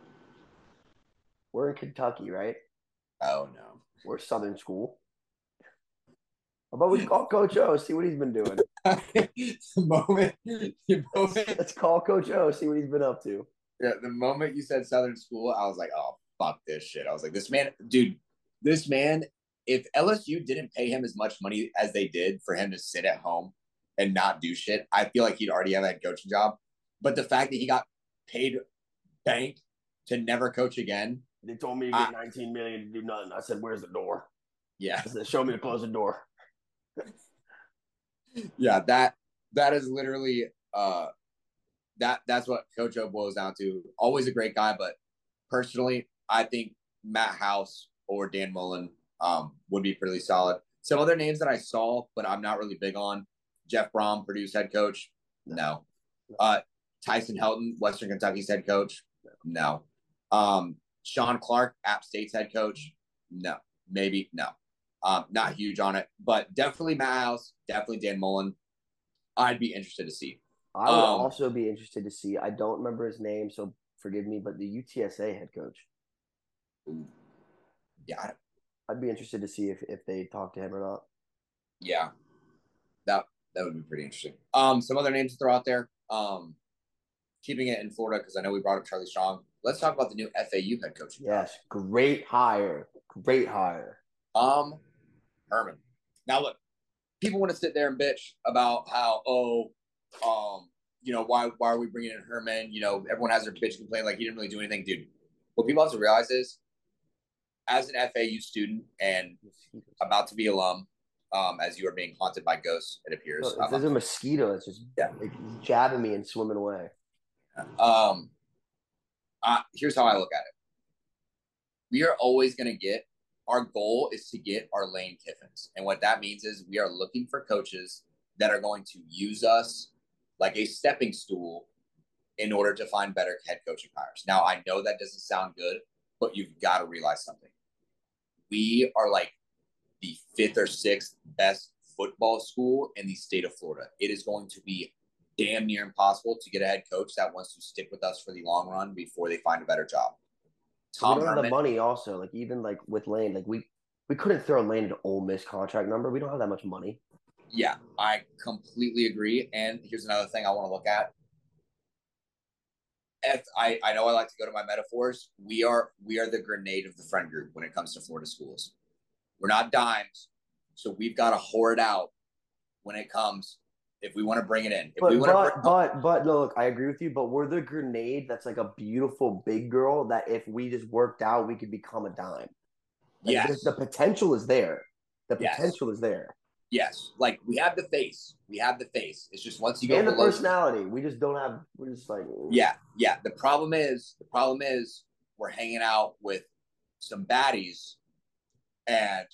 We're in Kentucky, right? Oh no. We're Southern School. How about we [LAUGHS] call Coach O, see what he's been doing? [LAUGHS] the moment, the moment, [LAUGHS] Let's call Coach O, see what he's been up to. yeah, the moment you said Southern School, I was like, oh fuck this shit. I was like, this man, dude, this man. If LSU didn't pay him as much money as they did for him to sit at home and not do shit, I feel like he'd already have that coaching job. But the fact that he got paid bank to never coach again, They told me to I- get 19 million to do nothing. I said, "Where's the door?" yeah, I said, "Show me to close the door." [LAUGHS] yeah, that that is literally uh that that's what Coach O boils down to. Always a great guy, but personally, I think Matt House or Dan Mullen um would be pretty solid. Some other names that I saw, but I'm not really big on. Jeff Brohm, Purdue's head coach. No. Uh Tyson Helton, Western Kentucky's head coach. No. Um Shawn Clark, App State's head coach. No. Maybe no. Um, not huge on it, but definitely Matt House, definitely Dan Mullen. I'd be interested to see. I would Um, also be interested to see. I don't remember his name, so forgive me, but the UTSA head coach. Yeah, I'd be interested to see if, if they talk to him or not. yeah, that that would be pretty interesting. Um, some other names to throw out there. Um, keeping it in Florida because I know we brought up Charlie Strong. Let's talk about the new FAU head coach. Yes, great hire, great hire. Um, Herman. Now look, people want to sit there and bitch about how oh, um, you know why why are we bringing in Herman? You know everyone has their bitch complaint like he didn't really do anything, dude. What people have to realize is, as an FAU student and about to be alum, um, as you are being haunted by ghosts, it appears. If there's a mosquito that's just Yeah. like, jabbing me and swimming away. Um, uh, here's how I look at it. We are always going to get our goal is to get our Lane Kiffins, and what that means is we are looking for coaches that are going to use us like a stepping stool in order to find better head coaching hires. Now, I know that doesn't sound good, but you've got to realize something. We are like the fifth or sixth best football school in the state of Florida. It is going to be damn near impossible to get a head coach that wants to stick with us for the long run before they find a better job. we Tom have the money. Also, like even like with Lane, like we we couldn't throw Lane an Ole Miss contract number. We don't have that much money. yeah, I completely agree. And here's another thing I want to look at. If I, I know I like to go to my metaphors. We are we are the grenade of the friend group when it comes to Florida schools. We're not dimes, so we've got to hoard out when it comes. If we want to bring it in, if But we want but, to, bring, but but no, look, I agree with you. But we're the grenade that's like a beautiful big girl that if we just worked out, we could become a dime. Like, yes, the potential is there. The Yes. potential is there, yes, like we have the face, we have the face. It's just once you go and the personality. We just don't have. We're just like mm. Yeah, yeah. The problem is, the problem is, we're hanging out with some baddies, and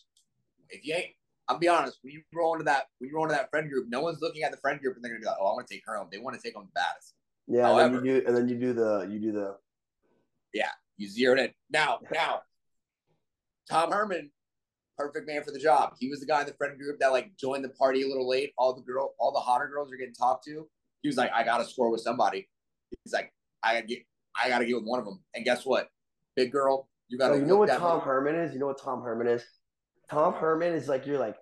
if you ain't I'll be honest. When you roll into that, when you roll into that friend group, no one's looking at the friend group and they're gonna be like, "Oh, I want to take her home." They want to take home the baddest. Yeah, However- and then you do, and then you do the you do the yeah, You zeroed in. Now, now, Tom Herman, perfect man for the job. He was the guy in the friend group that like joined the party a little late. All the girl, all the hotter girls are getting talked to. He was like, I gotta score with somebody. He's like, I gotta get, I gotta get with one of them. And guess what, big girl, you gotta. Oh, you know what Tom way. Herman is? You know what Tom Herman is? Tom Herman is like you're like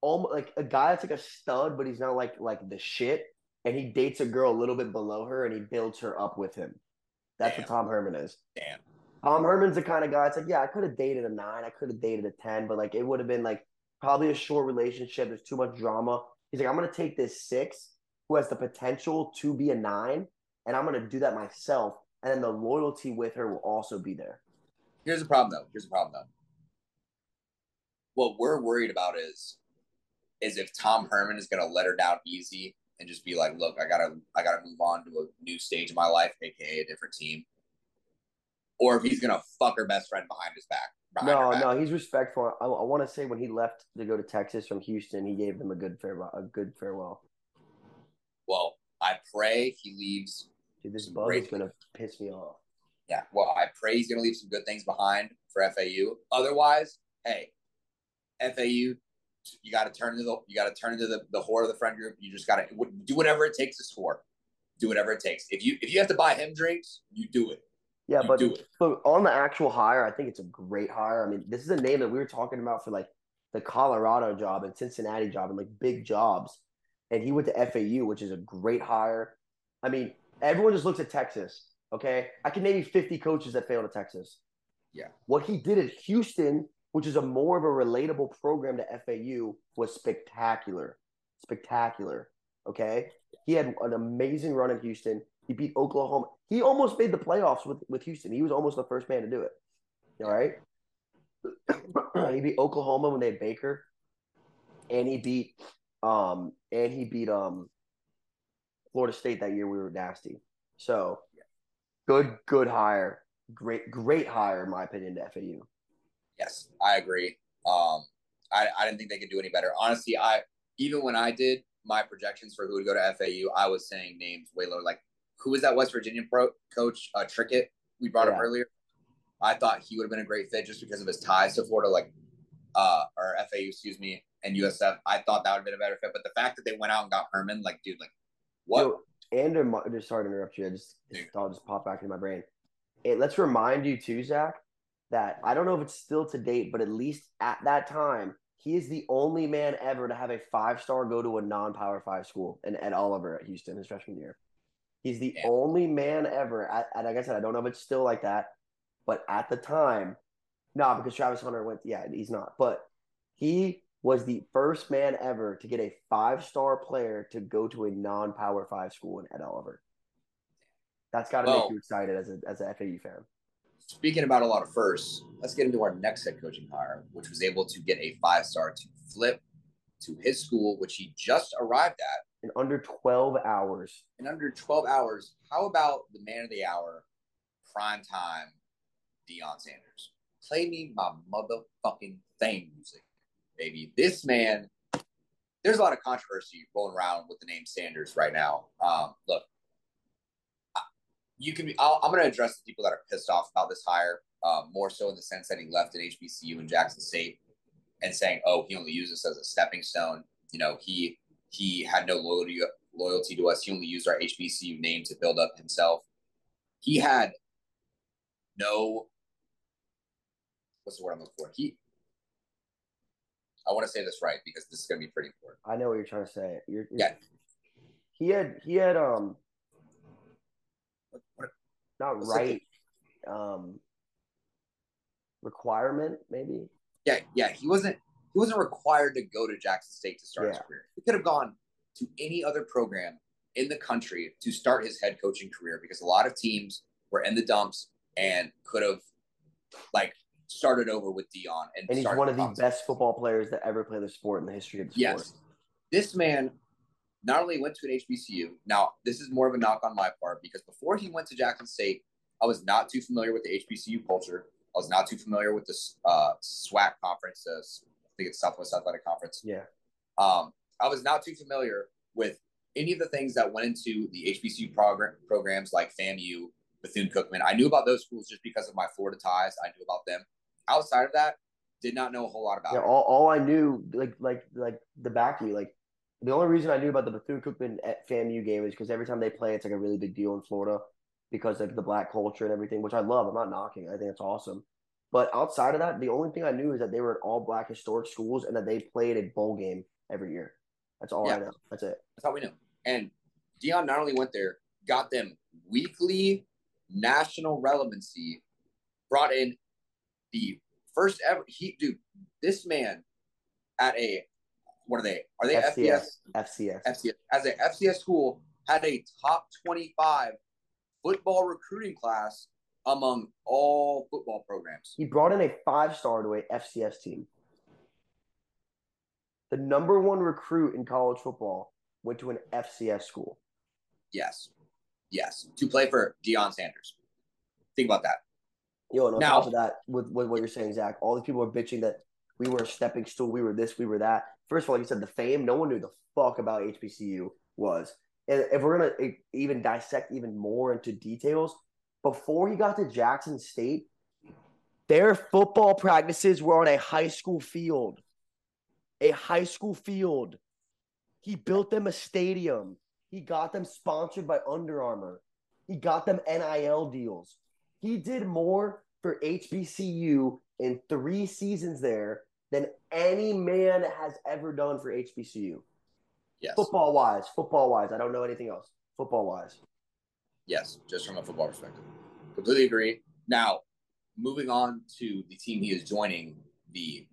almost like a guy that's like a stud, but he's not like like the shit. And he dates a girl a little bit below her, and he builds her up with him. That's Damn. what Tom Herman is. Damn. Tom Herman's the kind of guy. It's like, yeah, I could have dated a nine, I could have dated a ten, but like it would have been like probably a short relationship. There's too much drama. He's like, I'm gonna take this six who has the potential to be a nine, and I'm gonna do that myself. And then the loyalty with her will also be there. Here's the problem though. Here's the problem though. What we're worried about is, is if Tom Herman is gonna let her down easy and just be like, look, I gotta, I gotta move on to a new stage of my life, aka a different team, or if he's gonna fuck her best friend behind his back. behind No, back. no, he's respectful. I, I want to say when he left to go to Texas from Houston, he gave them a good farewell. A good farewell. Well, I pray he leaves. Dude, this bug is gonna piss me off. Yeah. Well, I pray he's gonna leave some good things behind for FAU. Otherwise, hey, FAU, you got to turn into the you got to turn into the, the whore of the friend group. You just got to do whatever it takes to score. Do whatever it takes. If you if you have to buy him drinks, you do it. Yeah, You but but on the actual hire, I think it's a great hire. I mean, this is a name that we were talking about for like the Colorado job and Cincinnati job and like big jobs. And he went to FAU, which is a great hire. I mean, everyone just looks at Texas. Okay. I can name you 50 coaches that failed at Texas. Yeah. What he did at Houston, which is a more of a relatable program to FAU, was spectacular. Spectacular. Okay. He had an amazing run at Houston. He beat Oklahoma. He almost made the playoffs with, with Houston. He was almost the first man to do it. All right. [CLEARS THROAT] he beat Oklahoma when they had Baker. And he beat um and he beat um Florida State that year we were nasty. So good, good hire. Great, great hire, in my opinion, to FAU. Yes, I agree. Um, I, I didn't think they could do any better. Honestly, I even when I did my projections for who would go to FAU, I was saying names way lower. Like who was that West Virginia pro coach, uh, Trickett? We brought up earlier. I thought he would have been a great fit just because of his ties to Florida, like uh, or FAU, excuse me, and USF. I thought that would have been a better fit. But the fact that they went out and got Herman, like, dude, like, what? Yo, and just sorry to interrupt you. I just Dude. thought just popped back into my brain. It, let's remind you too, Zach, that I don't know if it's still to date, but at least at that time, he is the only man ever to have a five star go to a non power five school and Ed Oliver at Houston his freshman year. He's the Damn. only man ever. At, at, like I said, I don't know if it's still like that, but at the time, no, because Travis Hunter went. Yeah, he's not. But he was the first man ever to get a five star player to go to a non power five school in Ed Oliver. That's got to Well- make you excited as a as a FAU fan. Speaking about a lot of firsts, let's get into our next head coaching hire, which was able to get a five star to flip to his school, which he just arrived at In under twelve hours, in under 12 hours. How about the man of the hour, prime time, Deion Sanders? Play me my motherfucking theme music, baby. This man, there's a lot of controversy rolling around with the name Sanders right now. Um, look, you can be, I'll, I'm going to address the people that are pissed off about this hire, uh, more so in the sense that he left at HBCU in Jackson State and saying, oh, he only used this as a stepping stone. You know, he he had no loyalty loyalty to us. He only used our HBCU name to build up himself. He had no what's the word I'm looking for? He I want to say this right because this is going to be pretty important. I know what you're trying to say. You're, you're- Yeah. he had he had um What- what- not right um requirement maybe. Yeah, yeah, he wasn't he wasn't required to go to Jackson State to start his career. He could have gone to any other program in the country to start his head coaching career because a lot of teams were in the dumps and could have like started over with Deion and, And he's one of the process. best football players that ever played the sport in the history of the sport. Yes. This man not only went to an HBCU, now this is more of a knock on my part because before he went to Jackson State, I was not too familiar with the HBCU culture. I was not too familiar with the uh, SWAC conference, I think it's Southwest Athletic Conference. Yeah. Um, I was not too familiar with any of the things that went into the HBCU program programs like FAMU, Bethune Cookman. I knew about those schools just because of my Florida ties. I knew about them. Outside of that, did not know a whole lot about Yeah, it. all, all I knew, like like like the back of you, like the only reason I knew about the Bethune Cookman at FAMU game is because every time they play, it's like a really big deal in Florida because of the black culture and everything, which I love. I'm not knocking. I think it's awesome. But outside of that, the only thing I knew is that they were at all black historic schools and that they played a bowl game every year. That's all I know. That's it. That's how we know. And Deion not only went there, got them weekly national relevancy, brought in the first ever. He, dude, this man at a what are they? Are they FCS? FCS. FCS as a FCS school had a top twenty-five football recruiting class among all football programs. He brought in a five star to a FCS team. The number one recruit in college football went to an FCS school. Yes, yes, to play for Deion Sanders. Think about that. Yo, and on Now- top of that, with, with what you're saying, Zach, all these people are bitching that we were a stepping stool, we were this, we were that. First of all, like you said, the fame, no one knew the fuck about HBCU was. And if we're gonna even dissect even more into details, before he got to Jackson State, their football practices were on a high school field. A high school field. He built them a stadium. He got them sponsored by Under Armour. He got them NIL deals. He did more for HBCU in three seasons there than any man has ever done for HBCU. Yes, Football wise, football wise. I don't know anything else. Football wise. yes, just from a football perspective, completely agree. Now, moving on to the team he is joining, the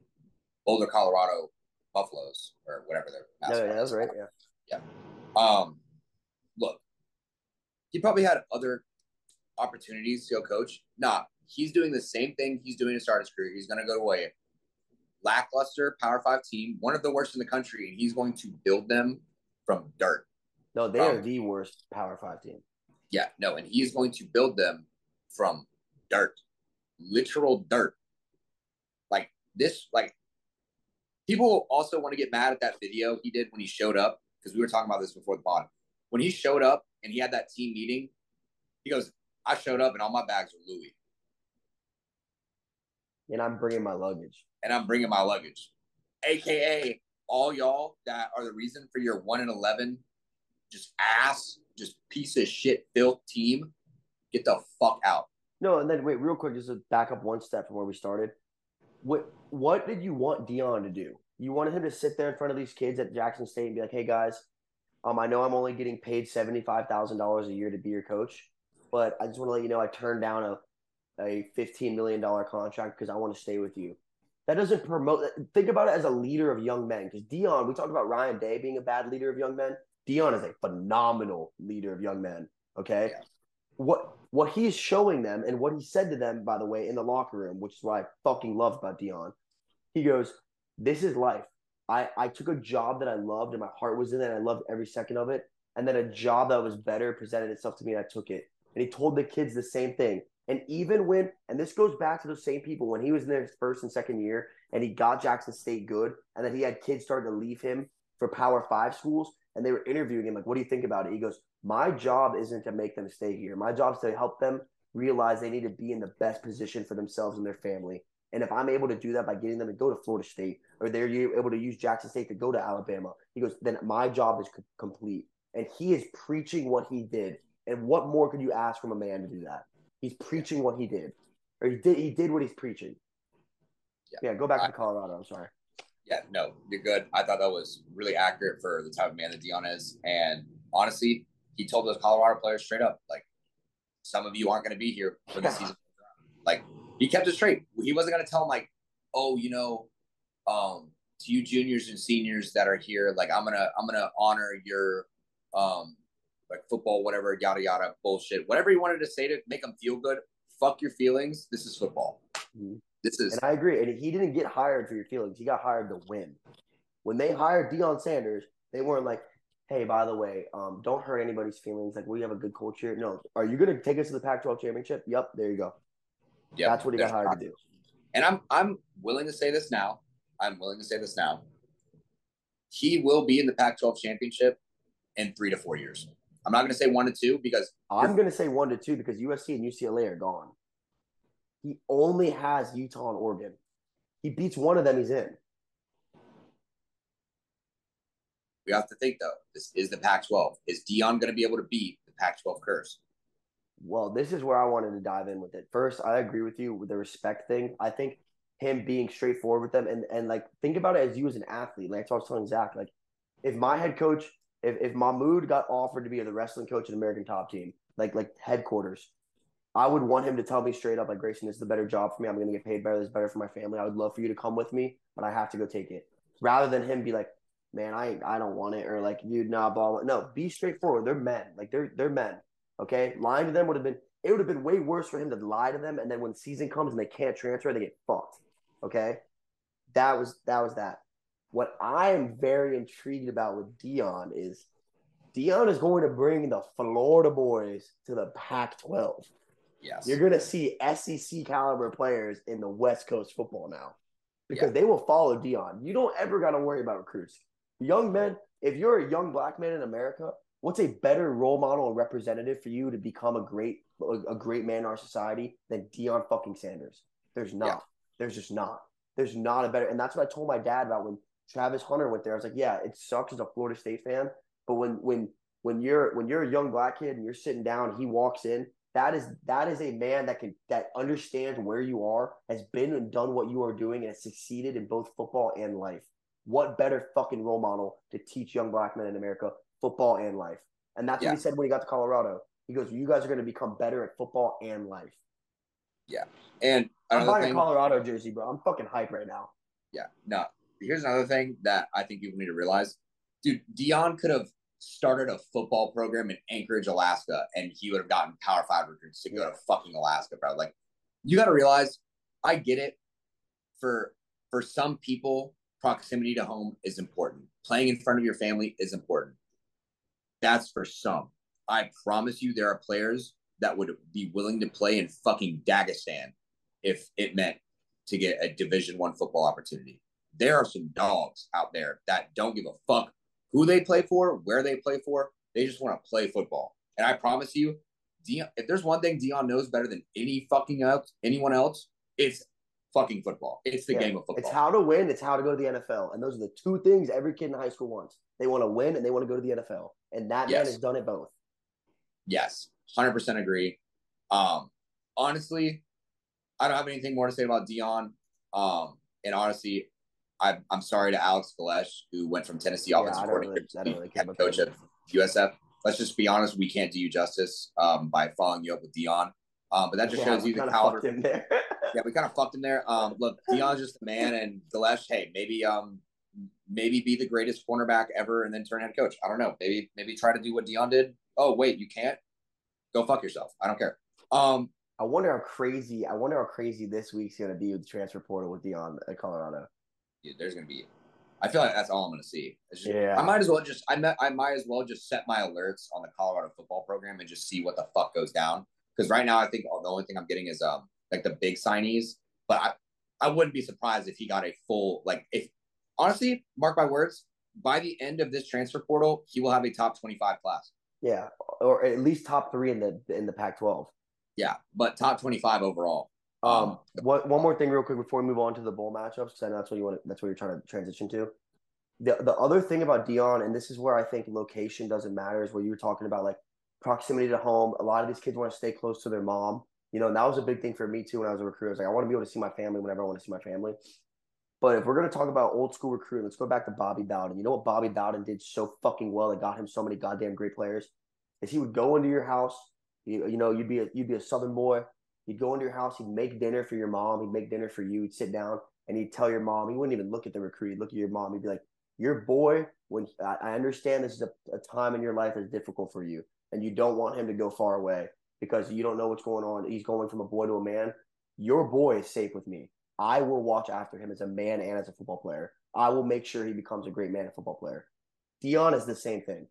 Boulder, Colorado Buffaloes, or whatever their Yeah, mascot yeah, is. that's right. Yeah. Um, look, he probably had other opportunities to go coach. Nah, he's doing the same thing he's doing to start his career. He's going to go to a lackluster Power Five team, one of the worst in the country, and he's going to build them from dirt. No, they are um, the worst Power Five team. Yeah, no, and he's going to build them from dirt, literal dirt. Like this, like people also want to get mad at that video he did when he showed up because we were talking about this before the pod. When he showed up and he had that team meeting, he goes, "I showed up and all my bags are Louis, And I'm bringing my luggage. And I'm bringing my luggage, aka all y'all that are the reason for your one and eleven, just ass, just piece of shit filth team. Get the fuck out." No, and then wait, real quick, just to back up one step from where we started. What what did you want Deion to do? You wanted him to sit there in front of these kids at Jackson State and be like, "Hey guys, um, I know I'm only getting paid seventy five thousand dollars a year to be your coach, but I just want to let you know I turned down a a fifteen million dollar contract because I want to stay with you." That doesn't promote. Think about it as a leader of young men, because Deion. We talked about Ryan Day being a bad leader of young men. Deion is a phenomenal leader of young men. Okay, Yeah. what what he's showing them and what he said to them, by the way, in the locker room, which is what I fucking love about Deion. He goes, "This is life. I I took a job that I loved and my heart was in it. And I loved every second of it. And then a job that was better presented itself to me, and I took it. And he told the kids the same thing. And even when, and this goes back to those same people when he was in their first and second year, and he got Jackson State good, and then he had kids starting to leave him for Power Five schools, and they were interviewing him like, "What do you think about it?" He goes, "My job isn't to make them stay here. My job is to help them realize they need to be in the best position for themselves and their family. And if I'm able to do that by getting them to go to Florida State, or they're able to use Jackson State to go to Alabama, he goes, then my job is co- complete. And he is preaching what he did. And what more could you ask from a man to do that? He's preaching what he did, or he did. He did what he's preaching. Yeah. Yeah, go back I- to Colorado. I'm sorry. Yeah, no, you're good. I thought that was really accurate for the type of man that Deion is. And honestly, he told those Colorado players straight up, like, some of you aren't going to be here for the [LAUGHS] season. Like, he kept it straight. He wasn't going to tell them, like, oh, you know, um, to you juniors and seniors that are here, like, I'm going to, I'm to honor your, um, like football, whatever, yada, yada, bullshit. Whatever he wanted to say to make them feel good, fuck your feelings. This is football. Mhm. This is, And I agree. And he didn't get hired for your feelings. He got hired to win. When they hired Deion Sanders, they weren't like, hey, by the way, um, don't hurt anybody's feelings. Like, we have a good culture. No. Are you going to take us to the Pac 12 championship? Yep. There you go. yeah, That's what he got hired to do. And I'm I'm willing to say this now. I'm willing to say this now. He will be in the Pac-12 championship in three to four years. I'm not going to say one to two because I'm going to say one to two because USC and UCLA are gone. He only has Utah and Oregon. He beats one of them, he's in. We have to think though. This is the Pac-12. Is Deion going to be able to beat the Pac-12 curse? Well, this is where I wanted to dive in with it. First, I agree with you with the respect thing. I think him being straightforward with them and and like think about it as you as an athlete. Like I was telling Zach, like if my head coach, if if Mahmoud got offered to be the wrestling coach at American Top Team, like like headquarters, I would want him to tell me straight up, like Grayson, this is the better job for me. I'm going to get paid better. This is better for my family. I would love for you to come with me, but I have to go take it. Rather than him be like, man, I I don't want it, or like, dude, nah, blah, blah. No, be straightforward. They're men. Like they're they're men. Okay, lying to them would have been it would have been way worse for him to lie to them, and then when season comes and they can't transfer, they get fucked. Okay, that was that was that. What I am very intrigued about with Deion is Deion is going to bring the Florida boys to the Pac-12. Yes, You're going to see SEC caliber players in the West Coast football now because yeah. they will follow Deion. You don't ever got to worry about recruits. Young men, if you're a young black man in America, what's a better role model and representative for you to become a great a great man in our society than Deion fucking Sanders? There's not. Yeah. There's just not. There's not a better. And that's what I told my dad about when Travis Hunter went there. I was like, yeah, it sucks as a Florida State fan, but when when when you're when you're a young black kid and you're sitting down, he walks in. That is that is a man that can that understands where you are, has been and done what you are doing, and has succeeded in both football and life. What better fucking role model to teach young black men in America football and life? And that's yeah. what he said when he got to Colorado. He goes, "You guys are going to become better at football and life." Yeah, and I'm buying thing, a Colorado jersey, bro. I'm fucking hype right now. Yeah, no. Here's another thing that I think people need to realize, dude. Dion could have started a football program in Anchorage, Alaska, and he would have gotten Power Five recruits to go to fucking Alaska, bro. Like, you got to realize, I get it. For for some people, proximity to home is important. Playing in front of your family is important. That's for some. I promise you, there are players that would be willing to play in fucking Dagestan if it meant to get a Division One football opportunity. There are some dogs out there that don't give a fuck who they play for, where they play for. They just want to play football. And I promise you, Deion, if there's one thing Deion knows better than any fucking else, anyone else, it's fucking football. It's the yeah, game of football. It's how to win. It's how to go to the NFL. And those are the two things every kid in high school wants. They want to win and they want to go to the NFL. And that yes. man has done it both. Yes, hundred percent agree. Um, honestly, I don't have anything more to say about Deion. Um, and honestly, I, I'm sorry to Alex Golesh, who went from Tennessee yeah, offensive coordinator really, to really head coach at USF. Let's just be honest, we can't do you justice um, by following you up with Deion. Um, but that just yeah, shows you the caliber. [LAUGHS] yeah, we kind of fucked him there. Um, look, Deion's just a man, and Golesh, hey, maybe um, maybe be the greatest cornerback ever, and then turn head coach. I don't know. Maybe maybe try to do what Deion did. Oh wait, you can't. Go fuck yourself. I don't care. Um, I wonder how crazy. I wonder how crazy this week's gonna be with the transfer portal with Deion at Colorado dude, there's gonna be. I feel like that's all I'm gonna see. Just, yeah. I might as well just I met, I might as well just set my alerts on the Colorado football program and just see what the fuck goes down. Because right now I think the only thing I'm getting is um like the big signees, but I I wouldn't be surprised if he got a full like if honestly, mark my words, by the end of this transfer portal, he will have a top 25 class. Yeah, or at least top three in the in the Pac-12. Yeah, but top 25 overall. Um, one, one more thing, real quick, before we move on to the bowl matchups, because I know that's what you want. That's what you're trying to transition to. The the other thing about Deion, and this is where I think location doesn't matter, is where you were talking about like proximity to home. A lot of these kids want to stay close to their mom. You know, and that was a big thing for me too when I was a recruiter. I was like, I want to be able to see my family whenever I want to see my family. But if we're going to talk about old school recruiting, let's go back to Bobby Bowden. You know what Bobby Bowden did so fucking well that got him so many goddamn great players? Is he would go into your house. You, you know, you'd be a, you'd be a Southern boy. He'd go into your house, he'd make dinner for your mom, he'd make dinner for you, he'd sit down and he'd tell your mom, he wouldn't even look at the recruit, he'd look at your mom, he'd be like, Your boy, when I understand this is a, a time in your life that's difficult for you, and you don't want him to go far away because you don't know what's going on. He's going from a boy to a man. Your boy is safe with me. I will watch after him as a man and as a football player. I will make sure he becomes a great man and football player. Deion is the same thing.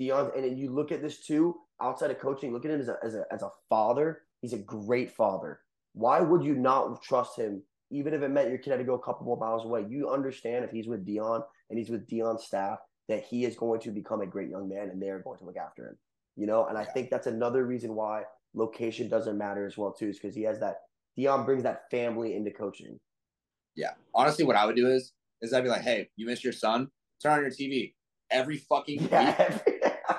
Deion, and you look at this too, outside of coaching, look at him as a, as a, as a father He's a great father. Why would you not trust him even if it meant your kid had to go a couple more miles away, you understand if he's with Deion and he's with Deion's staff that he is going to become a great young man and they're going to look after him. You know, and I think that's another reason why location doesn't matter as well too, is because he has that Deion brings that family into coaching. Yeah. Honestly, what I would do is is I'd be like, hey, you miss your son? Turn on your TV. Every fucking week, Yeah.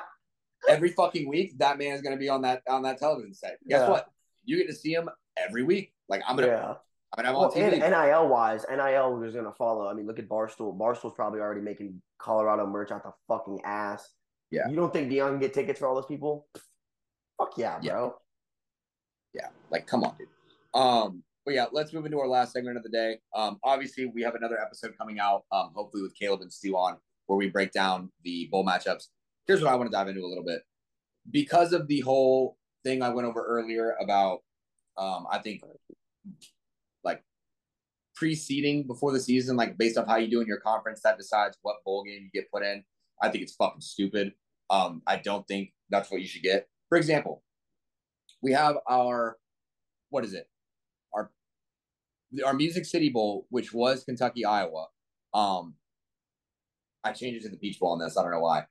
[LAUGHS] every fucking week, that man is gonna be on that on that television set. Guess Yeah. what? You get to see him every week. Like I'm gonna yeah. I'm gonna have Well, on TV. NIL wise, NIL is going to follow. I mean, look at Barstool. Barstool's probably already making Colorado merch out the fucking ass. Yeah. You don't think Deion can get tickets for all those people? Fuck yeah, Yeah. bro. yeah, like come on, dude. Um, but yeah, let's move into our last segment of the day. Um, obviously we have another episode coming out, um, hopefully with Caleb and Stu on, where we break down the bowl matchups. Here's what I want to dive into a little bit. Because of the whole thing I went over earlier about um, I think like preceding before the season, like based off how you do in your conference, that decides what bowl game you get put in. I think it's fucking stupid. Um, I don't think that's what you should get. For example, we have our what is it? Our our Music City Bowl, which was Kentucky Iowa. Um, I changed it to the Peach Bowl on this. I don't know why.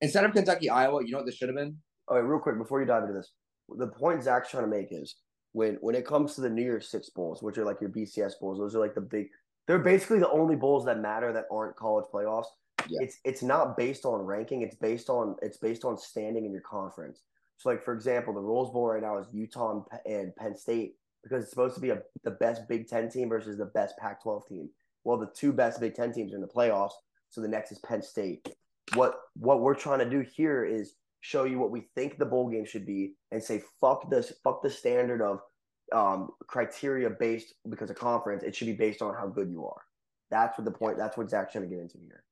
Instead of Kentucky Iowa, you know what this should have been? All right, real quick before you dive into this, the point Zach's trying to make is when when it comes to the New Year's Six bowls, which are like your BCS bowls, those are like the big. They're basically the only bowls that matter that aren't college playoffs. Yeah. It's it's not based on ranking. It's based on it's based on standing in your conference. So, like for example, the Rose Bowl right now is Utah and Pe- and Penn State because it's supposed to be a, the best Big Ten team versus the best Pac-12 team. Well, the two best Big Ten teams are in the playoffs, so the next is Penn State. What what we're trying to do here is show you what we think the bowl game should be and say fuck this fuck the standard of um, criteria based because of conference. It should be based on how good you are. That's what the point. That's what Zach's trying to get into here.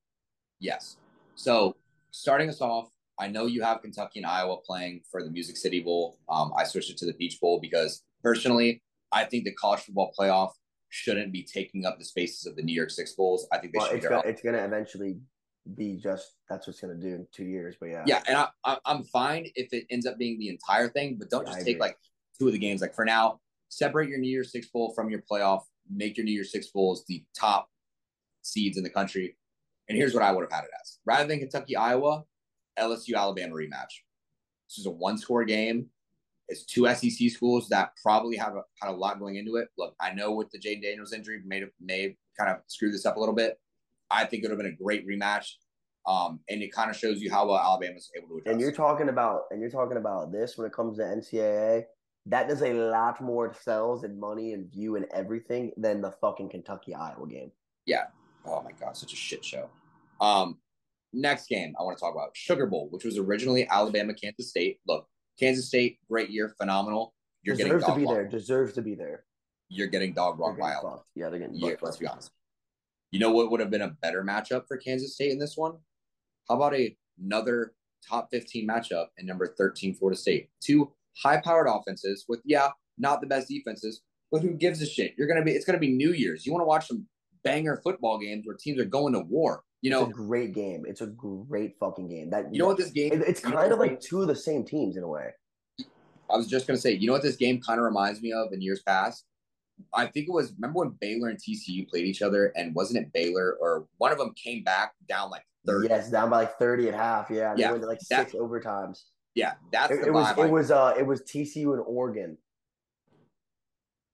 Yes. So starting us off, I know you have Kentucky and Iowa playing for the Music City Bowl. Um, I switched it to the Peach Bowl because personally, I think the college football playoff shouldn't be taking up the spaces of the New Year's Six bowls. I think they Well, should it's it's gonna eventually be just that's what's gonna do in two years. But yeah, Yeah, and I, I, I'm fine if it ends up being the entire thing, but don't Yeah, just I take agree. like two of the games. Like for now, separate your New Year's Six Bowl from your playoff. Make your New Year's Six Bowls the top seeds in the country. And here's what I would have had it as: rather than Kentucky Iowa, LSU Alabama rematch. This is a one score game. It's two SEC schools that probably have a, had a lot going into it. Look, I know with the Jayden Daniels injury, may may kind of screw this up a little bit. I think it would have been a great rematch. Um, and it kind of shows you how well Alabama's able to adjust. and you're talking about and you're talking about this when it comes to NCAA. That does a lot more sales and money and view and everything than the fucking Kentucky Iowa game. Yeah. Oh my god, such a shit show. Um, next game I want to talk about Sugar Bowl, which was originally Alabama Kansas State. Look, Kansas State, great year, phenomenal. You're getting deserves to be walked. there. Deserves to be there. You're getting dog They're walked by getting Alabama. Yeah, they're getting Yeah, let's be honest. You know what would have been a better matchup for Kansas State in this one? How about a, another top 15 matchup in number 13 Florida State? Two high-powered offenses with yeah, not the best defenses, but who gives a shit? You're gonna be it's gonna be New Year's. You want to watch some banger football games where teams are going to war. You It's know, a great game. It's a great fucking game. That you know what this game it- it's kind of like two of the same teams in a way. I was just gonna say, you know what this game kind of reminds me of in years past? I think it was remember when Baylor and TCU played each other, and wasn't it Baylor or one of them came back down like 30? Yes, down by like thirty at half. Yeah, Yeah, went to like that- six overtimes. Yeah, that's It, it was it was uh it was TCU and Oregon.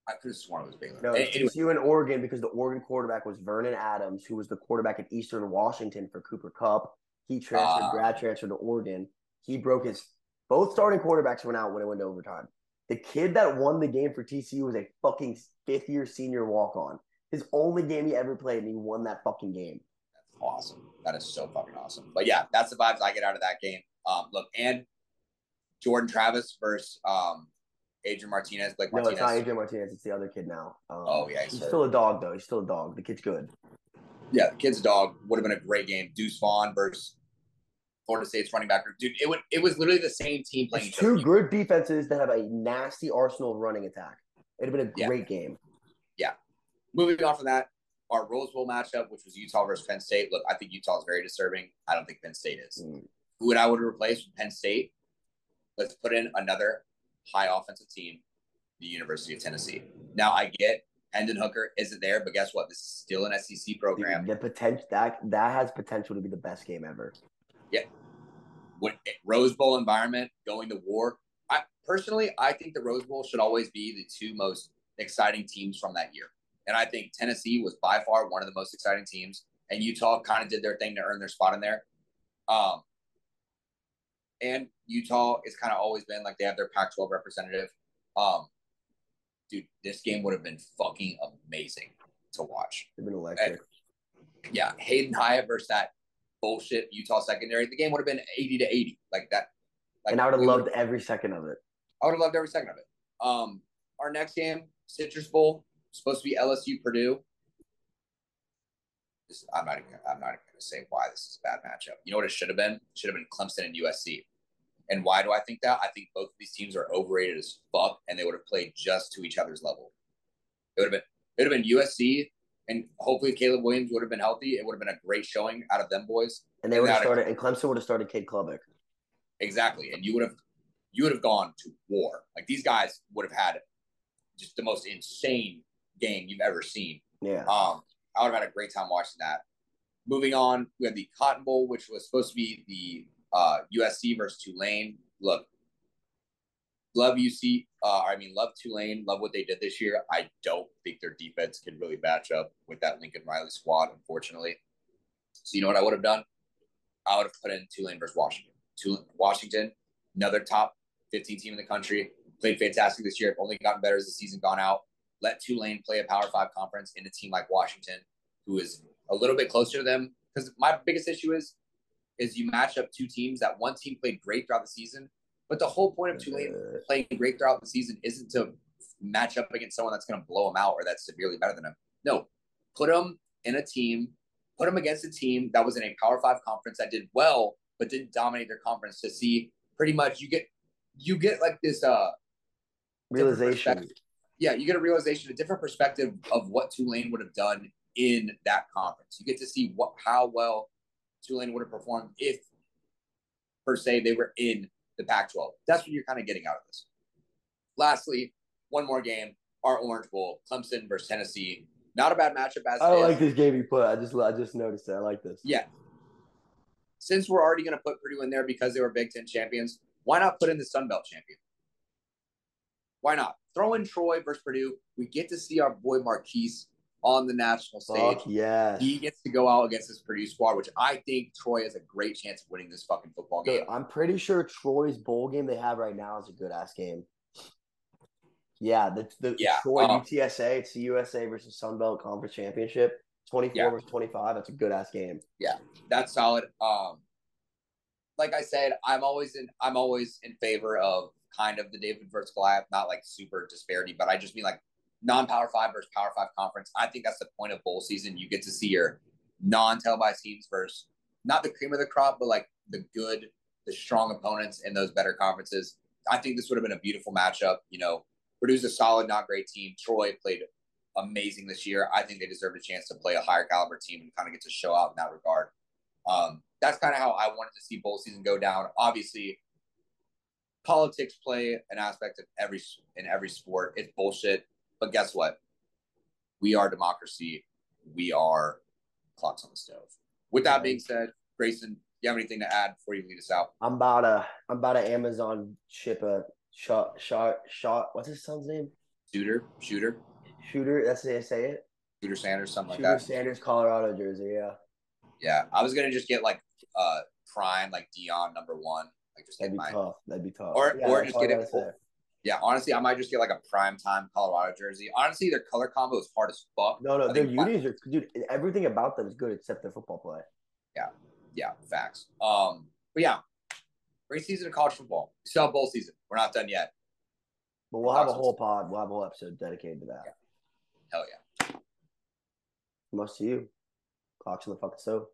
I could have sworn it was Baylor. No, it was anyway, TCU and Oregon because the Oregon quarterback was Vernon Adams, who was the quarterback at Eastern Washington for Cooper Kupp. He transferred, Ah. grad transferred to Oregon. He broke his both starting quarterbacks went out when it went to overtime. The kid that won the game for TCU was a fucking fifth year senior walk on. His only game he ever played, and he won that fucking game. that's awesome. That is so fucking awesome. But yeah, that's the vibes I get out of that game. Um, look, and Jordan Travis versus um, Adrian Martinez, Blake No, Martinez. it's not Adrian Martinez. It's the other kid now. Um, Oh, yeah, he's he's still a dog though. He's still a dog. The kid's good. Yeah, the kid's dog would have been a great game. Deuce Vaughn versus Florida State's running back. Dude, it would it was literally the same team playing. Two good defenses that have a nasty arsenal of running attack. It'd have been a Yeah. great game. Yeah. Moving on from that, our Rose Bowl matchup, which was Utah versus Penn State. Look, I think Utah is very disturbing. I don't think Penn State is. Mm. Who would I would replace with Penn State? Let's put in another high offensive team, the University of Tennessee. Now I get Hendon Hooker isn't there, but guess what? This is still an SEC program. The potential that that has potential to be the best game ever. When, Rose Bowl environment, going to war. Personally, I think the Rose Bowl should always be the two most exciting teams from that year. And I think Tennessee was by far one of the most exciting teams, and Utah kind of did their thing to earn their spot in there. Um, and Utah has kind of always been like they have their Pac-12 representative. Um, dude, this game would have been fucking amazing to watch. It's been electric. Yeah, Hayden Hyatt versus that bullshit Utah secondary. The game would have been eighty to eighty, like that. Like and I would have loved every second of it. I would have loved every second of it. Um, our next game, Citrus Bowl, supposed to be LSU Purdue. This, I'm not. Even, I'm not even going to say why this is a bad matchup. You know what it should have been? It should have been Clemson and USC. And why do I think that? I think both of these teams are overrated as fuck, and they would have played just to each other's level. It would have been. It would have been USC, and hopefully Caleb Williams would have been healthy. It would have been a great showing out of them boys. And they would have started, and Clemson would have started Cade Klubnik. Exactly. And you would have you would have gone to war. Like these guys would have had just the most insane game you've ever seen. Yeah. Um, I would have had a great time watching that. Moving on, we had the Cotton Bowl, which was supposed to be the uh, USC versus Tulane. Look, love UC. Uh, I mean, love Tulane. Love what they did this year. I don't think their defense can really match up with that Lincoln Riley squad, unfortunately. So you know what I would have done? I would have put in Tulane versus Washington. Tulane, Washington, another top 15 team in the country, played fantastic this year. I've only gotten better as the season gone out. Let Tulane play a Power Five conference in a team like Washington, who is a little bit closer to them. Because my biggest issue is, is you match up two teams that one team played great throughout the season, but the whole point of Tulane Uh, playing great throughout the season isn't to match up against someone that's going to blow them out or that's severely better than them. No, put them in a team, put them against a team that was in a Power Five conference that did well but didn't dominate their conference. To see pretty much you get you get like this uh realization. yeah you get a realization a different perspective of what Tulane would have done in that conference. You get to see what how well Tulane would have performed if per se they were in the Pac-12. That's what you're kind of getting out of this. Lastly, one more game, our Orange Bowl, Clemson versus Tennessee. Not a bad matchup as I is. like this game you put. I just I just noticed it. I like this. Yeah. Since we're already going to put Purdue in there because they were Big Ten champions, why not put in the Sun Belt champion? Why not? Throw in Troy versus Purdue. We get to see our boy Marquise on the national stage. Yes. He gets to go out against this Purdue squad, which I think Troy has a great chance of winning this fucking football game. Dude, I'm pretty sure Troy's bowl game they have right now is a good ass game. Yeah, the the Yeah, Troy um, UTSA, it's the USA versus Sun Belt Conference Championship. 24 Yeah. versus 25. That's a good ass game. Yeah, that's solid. Um, like I said, I'm always in. I'm always in favor of kind of the David versus Goliath, not like super disparity, but I just mean like non-power five versus power five conference. I think that's the point of bowl season. You get to see your non-televised teams versus not the cream of the crop, but like the good, the strong opponents in those better conferences. I think this would have been a beautiful matchup. You know, Purdue's a solid, not great team. Troy played amazing this year. I think they deserved a chance to play a higher caliber team and kind of get to show out in that regard. Um, that's kind of how I wanted to see bowl season go down. Obviously, politics play an aspect of every in every sport. It's bullshit, but guess what? We are democracy. We are clocks on the stove. With that being said, Grayson, do you have anything to add before you lead us out? I'm about to I'm about to Amazon ship a shot shot shot what's his son's name? Shooter, shooter, Shooter, that's the way I say it. shooter Sanders, something like Shooter that. Sanders, Colorado jersey, yeah. Yeah, I was gonna just get like uh prime, like Deion number one, like just That'd be my tough. That'd be tough. Or- yeah, or just get it full- Yeah, honestly, I might just get like a prime time Colorado jersey. Honestly, their color combo is hard as fuck. No, no, I their unis are dude. Everything about them is good except their football play. Yeah, yeah, facts. Um, but yeah, great season of college football. We still have bowl season. We're not done yet. But we'll have a whole pod. We'll have a whole episode dedicated to that. Hell yeah. Most to you. Clocks on the fucking stove.